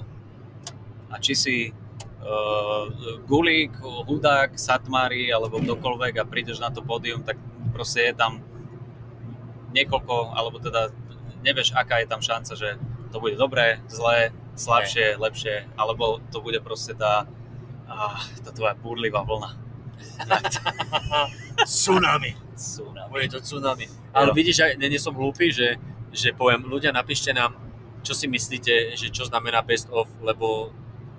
a či si uh, Gulík, Hudák, Satmári alebo kdokoľvek a prídeš na to pódium, tak proste je tam niekoľko, alebo teda nevieš, aká je tam šanca, že to bude dobré, zlé, slabšie, lepšie, alebo to bude proste tá, ah, tá tvoja búrlivá vlna. Tsunami. Tsunami. Bude to tsunami. Ale Jo. vidíš, aj nie som hlúpy, že, že poviem, ľudia napíšte nám, čo si myslíte, že čo znamená best of, lebo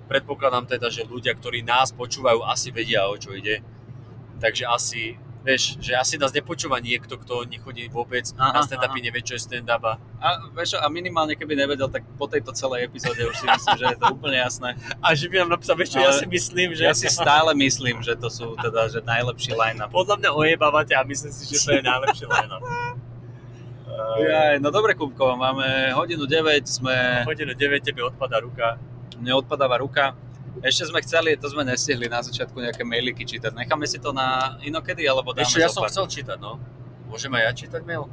predpokladám teda, že ľudia, ktorí nás počúvajú, asi vedia, o čo ide. Takže asi, vieš, že asi nás nepočúva niekto, kto nechodí vôbec Aha, na stand-upy, nevie, čo je stand-up a, A, vieš, a minimálne keby nevedel, tak po tejto celej epizóde už si myslím, že je to úplne jasné. a že by nám napísal, vieš čo, ja si myslím, že Ja si stále myslím, že to sú teda že najlepší line-up. podľa mňa ojebávate a myslím si, že to je najlepšie line-up. Jaj, no dobre, Kupko, máme hodinu 9, sme, Hodinu 9, tebe odpadá ruka. mne odpadáva ruka. Ešte sme chceli, to sme nestihli na začiatku nejaké mailiky čítať. Necháme si to na inokedy, alebo dáme čo, ja som chcel čítať, no. Môžem aj ja čítať mail?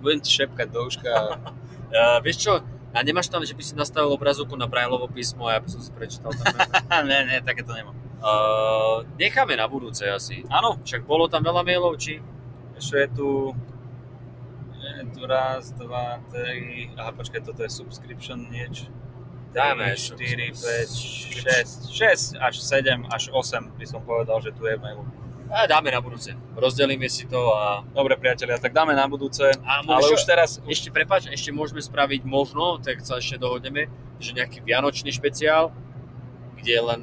Budem ti šepkať do uška. Uh, vieš čo, a nemáš tam, že by si nastavil obrazovku na Braillovo písmo a ja by som si prečítal tam. ne, ne, také to nemám. uh, necháme na budúce asi. Áno, Však bolo tam veľa mailov, či? ešte je tu, tu raz, dva, tri... Aha, počkaj, toto je subscription nieč. Dáme 4, 5, 6, 6 až 7 až 8 by som povedal, že tu je mailu. A dáme na budúce. Rozdelíme si to a... Dobre priatelia, tak dáme na budúce, A ale môžeš- už teraz... Ešte prepáč, ešte môžeme spraviť možno, tak sa ešte dohodneme, že nejaký vianočný špeciál, kde len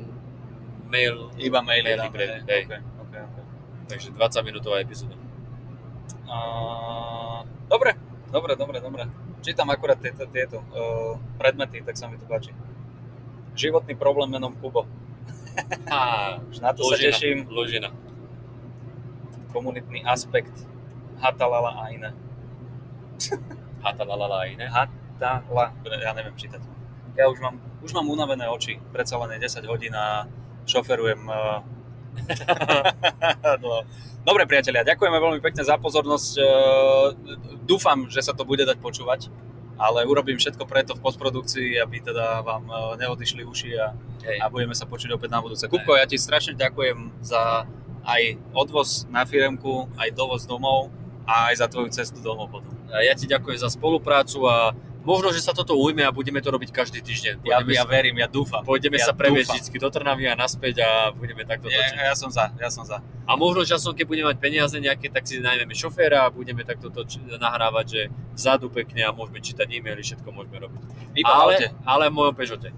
mail, Iba maily Maily dáme, pre- hej. Okay, okay, okay. takže 20 minútová epizóda. A... Dobre, dobre, dobre, dobre. Čítam akurát tieto, tieto uh, predmety, tak sa mi to páči. Životný problém menom Kubo. Á, Už na to sa teším. Lužina. Komunitný aspekt. Hatalala a iné. Hatalalala a iné. Hatala, ja neviem čítať. Ja už mám, už mám unavené oči. Predsa len je 10 hodín a šoferujem. Uh... no. Dobre priatelia, ďakujeme veľmi pekne za pozornosť. Uh, Dúfam, že sa to bude dať počúvať, ale urobím všetko preto v postprodukcii, aby teda vám uh, neodišli uši a, Hej. a budeme sa počuť opäť na budúce. Kupko, ja ti strašne ďakujem za aj odvoz na firemku, aj dovoz domov a aj za tvoju cestu domov potom. Ja ti ďakujem za spoluprácu a možno, že sa toto ujme a budeme to robiť každý týždeň. Ja, Pôjdeme ja sa, verím, ja dúfam. pôjdeme ja sa previesť vždy do Trnavy a naspäť a budeme takto Ja, točiť. ja som za, ja som za. A možno časom, keď budeme mať peniaze nejaké, tak si najmeme šoféra a budeme takto toč- nahrávať, že vzadu pekne a môžeme čítať e-maily, všetko môžeme robiť. Iba v aute. ale, ale v mojom Peugeote.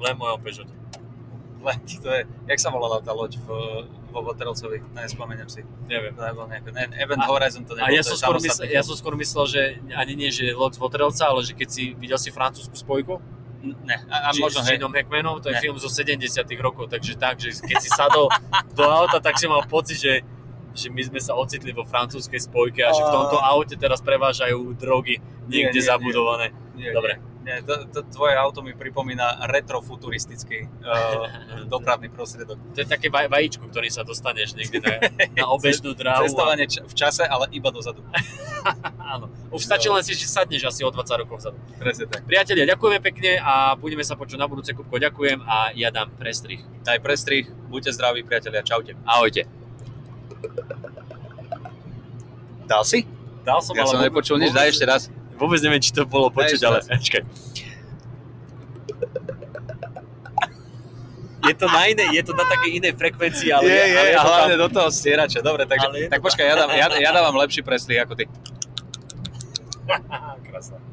Len v mojom Peugeote. Len to je, jak sa volala tá loď v, vo Voterelcovi, nespomeniem si. Neviem. To nebol nejaké, ne, Event A- Horizon to nebol, A ja som, skôr myslel, ja som skôr myslel, že ani nie, že loď z Votrelca, ale že keď si videl si francúzsku spojku, Ne, a, a či, možno, s hej, Jinom Hackmanom, to je Ne. film zo 70 rokov, takže tak, že keď si sadol do auta, tak si mal pocit, že, že my sme sa ocitli vo francúzskej spojke a že v tomto aute teraz prevážajú drogy niekde Nie, nie, zabudované. nie, Dobre. Nie, to, to, tvoje auto mi pripomína retrofuturistický uh, dopravný prostriedok. To je také vaj, vajíčko, ktorý sa dostaneš niekde na, na obežnú dráhu. A, Cestovanie č- v čase, ale iba dozadu. áno. Už stačí len si, že sadneš asi o 20 rokov vzadu. Presne tak. Priatelia, ďakujeme pekne a budeme sa počuť na budúce. Kupko, ďakujem a ja dám prestrih. Aj prestrih, buďte zdraví priatelia, čaute. Ahojte. Dal si? Dal som, Ja som ale nepočul nič, daj ešte raz. Vôbec neviem, či to bolo počuť, ale počkaj. Je to na iné, je to na také inej frekvencii, ale... je, je, ale a to hlavne tam- do toho stierača. Dobre, takže, je tak počkaj, ja, dám, ja, ja dávam lepší prestrih ako ty. Krásne.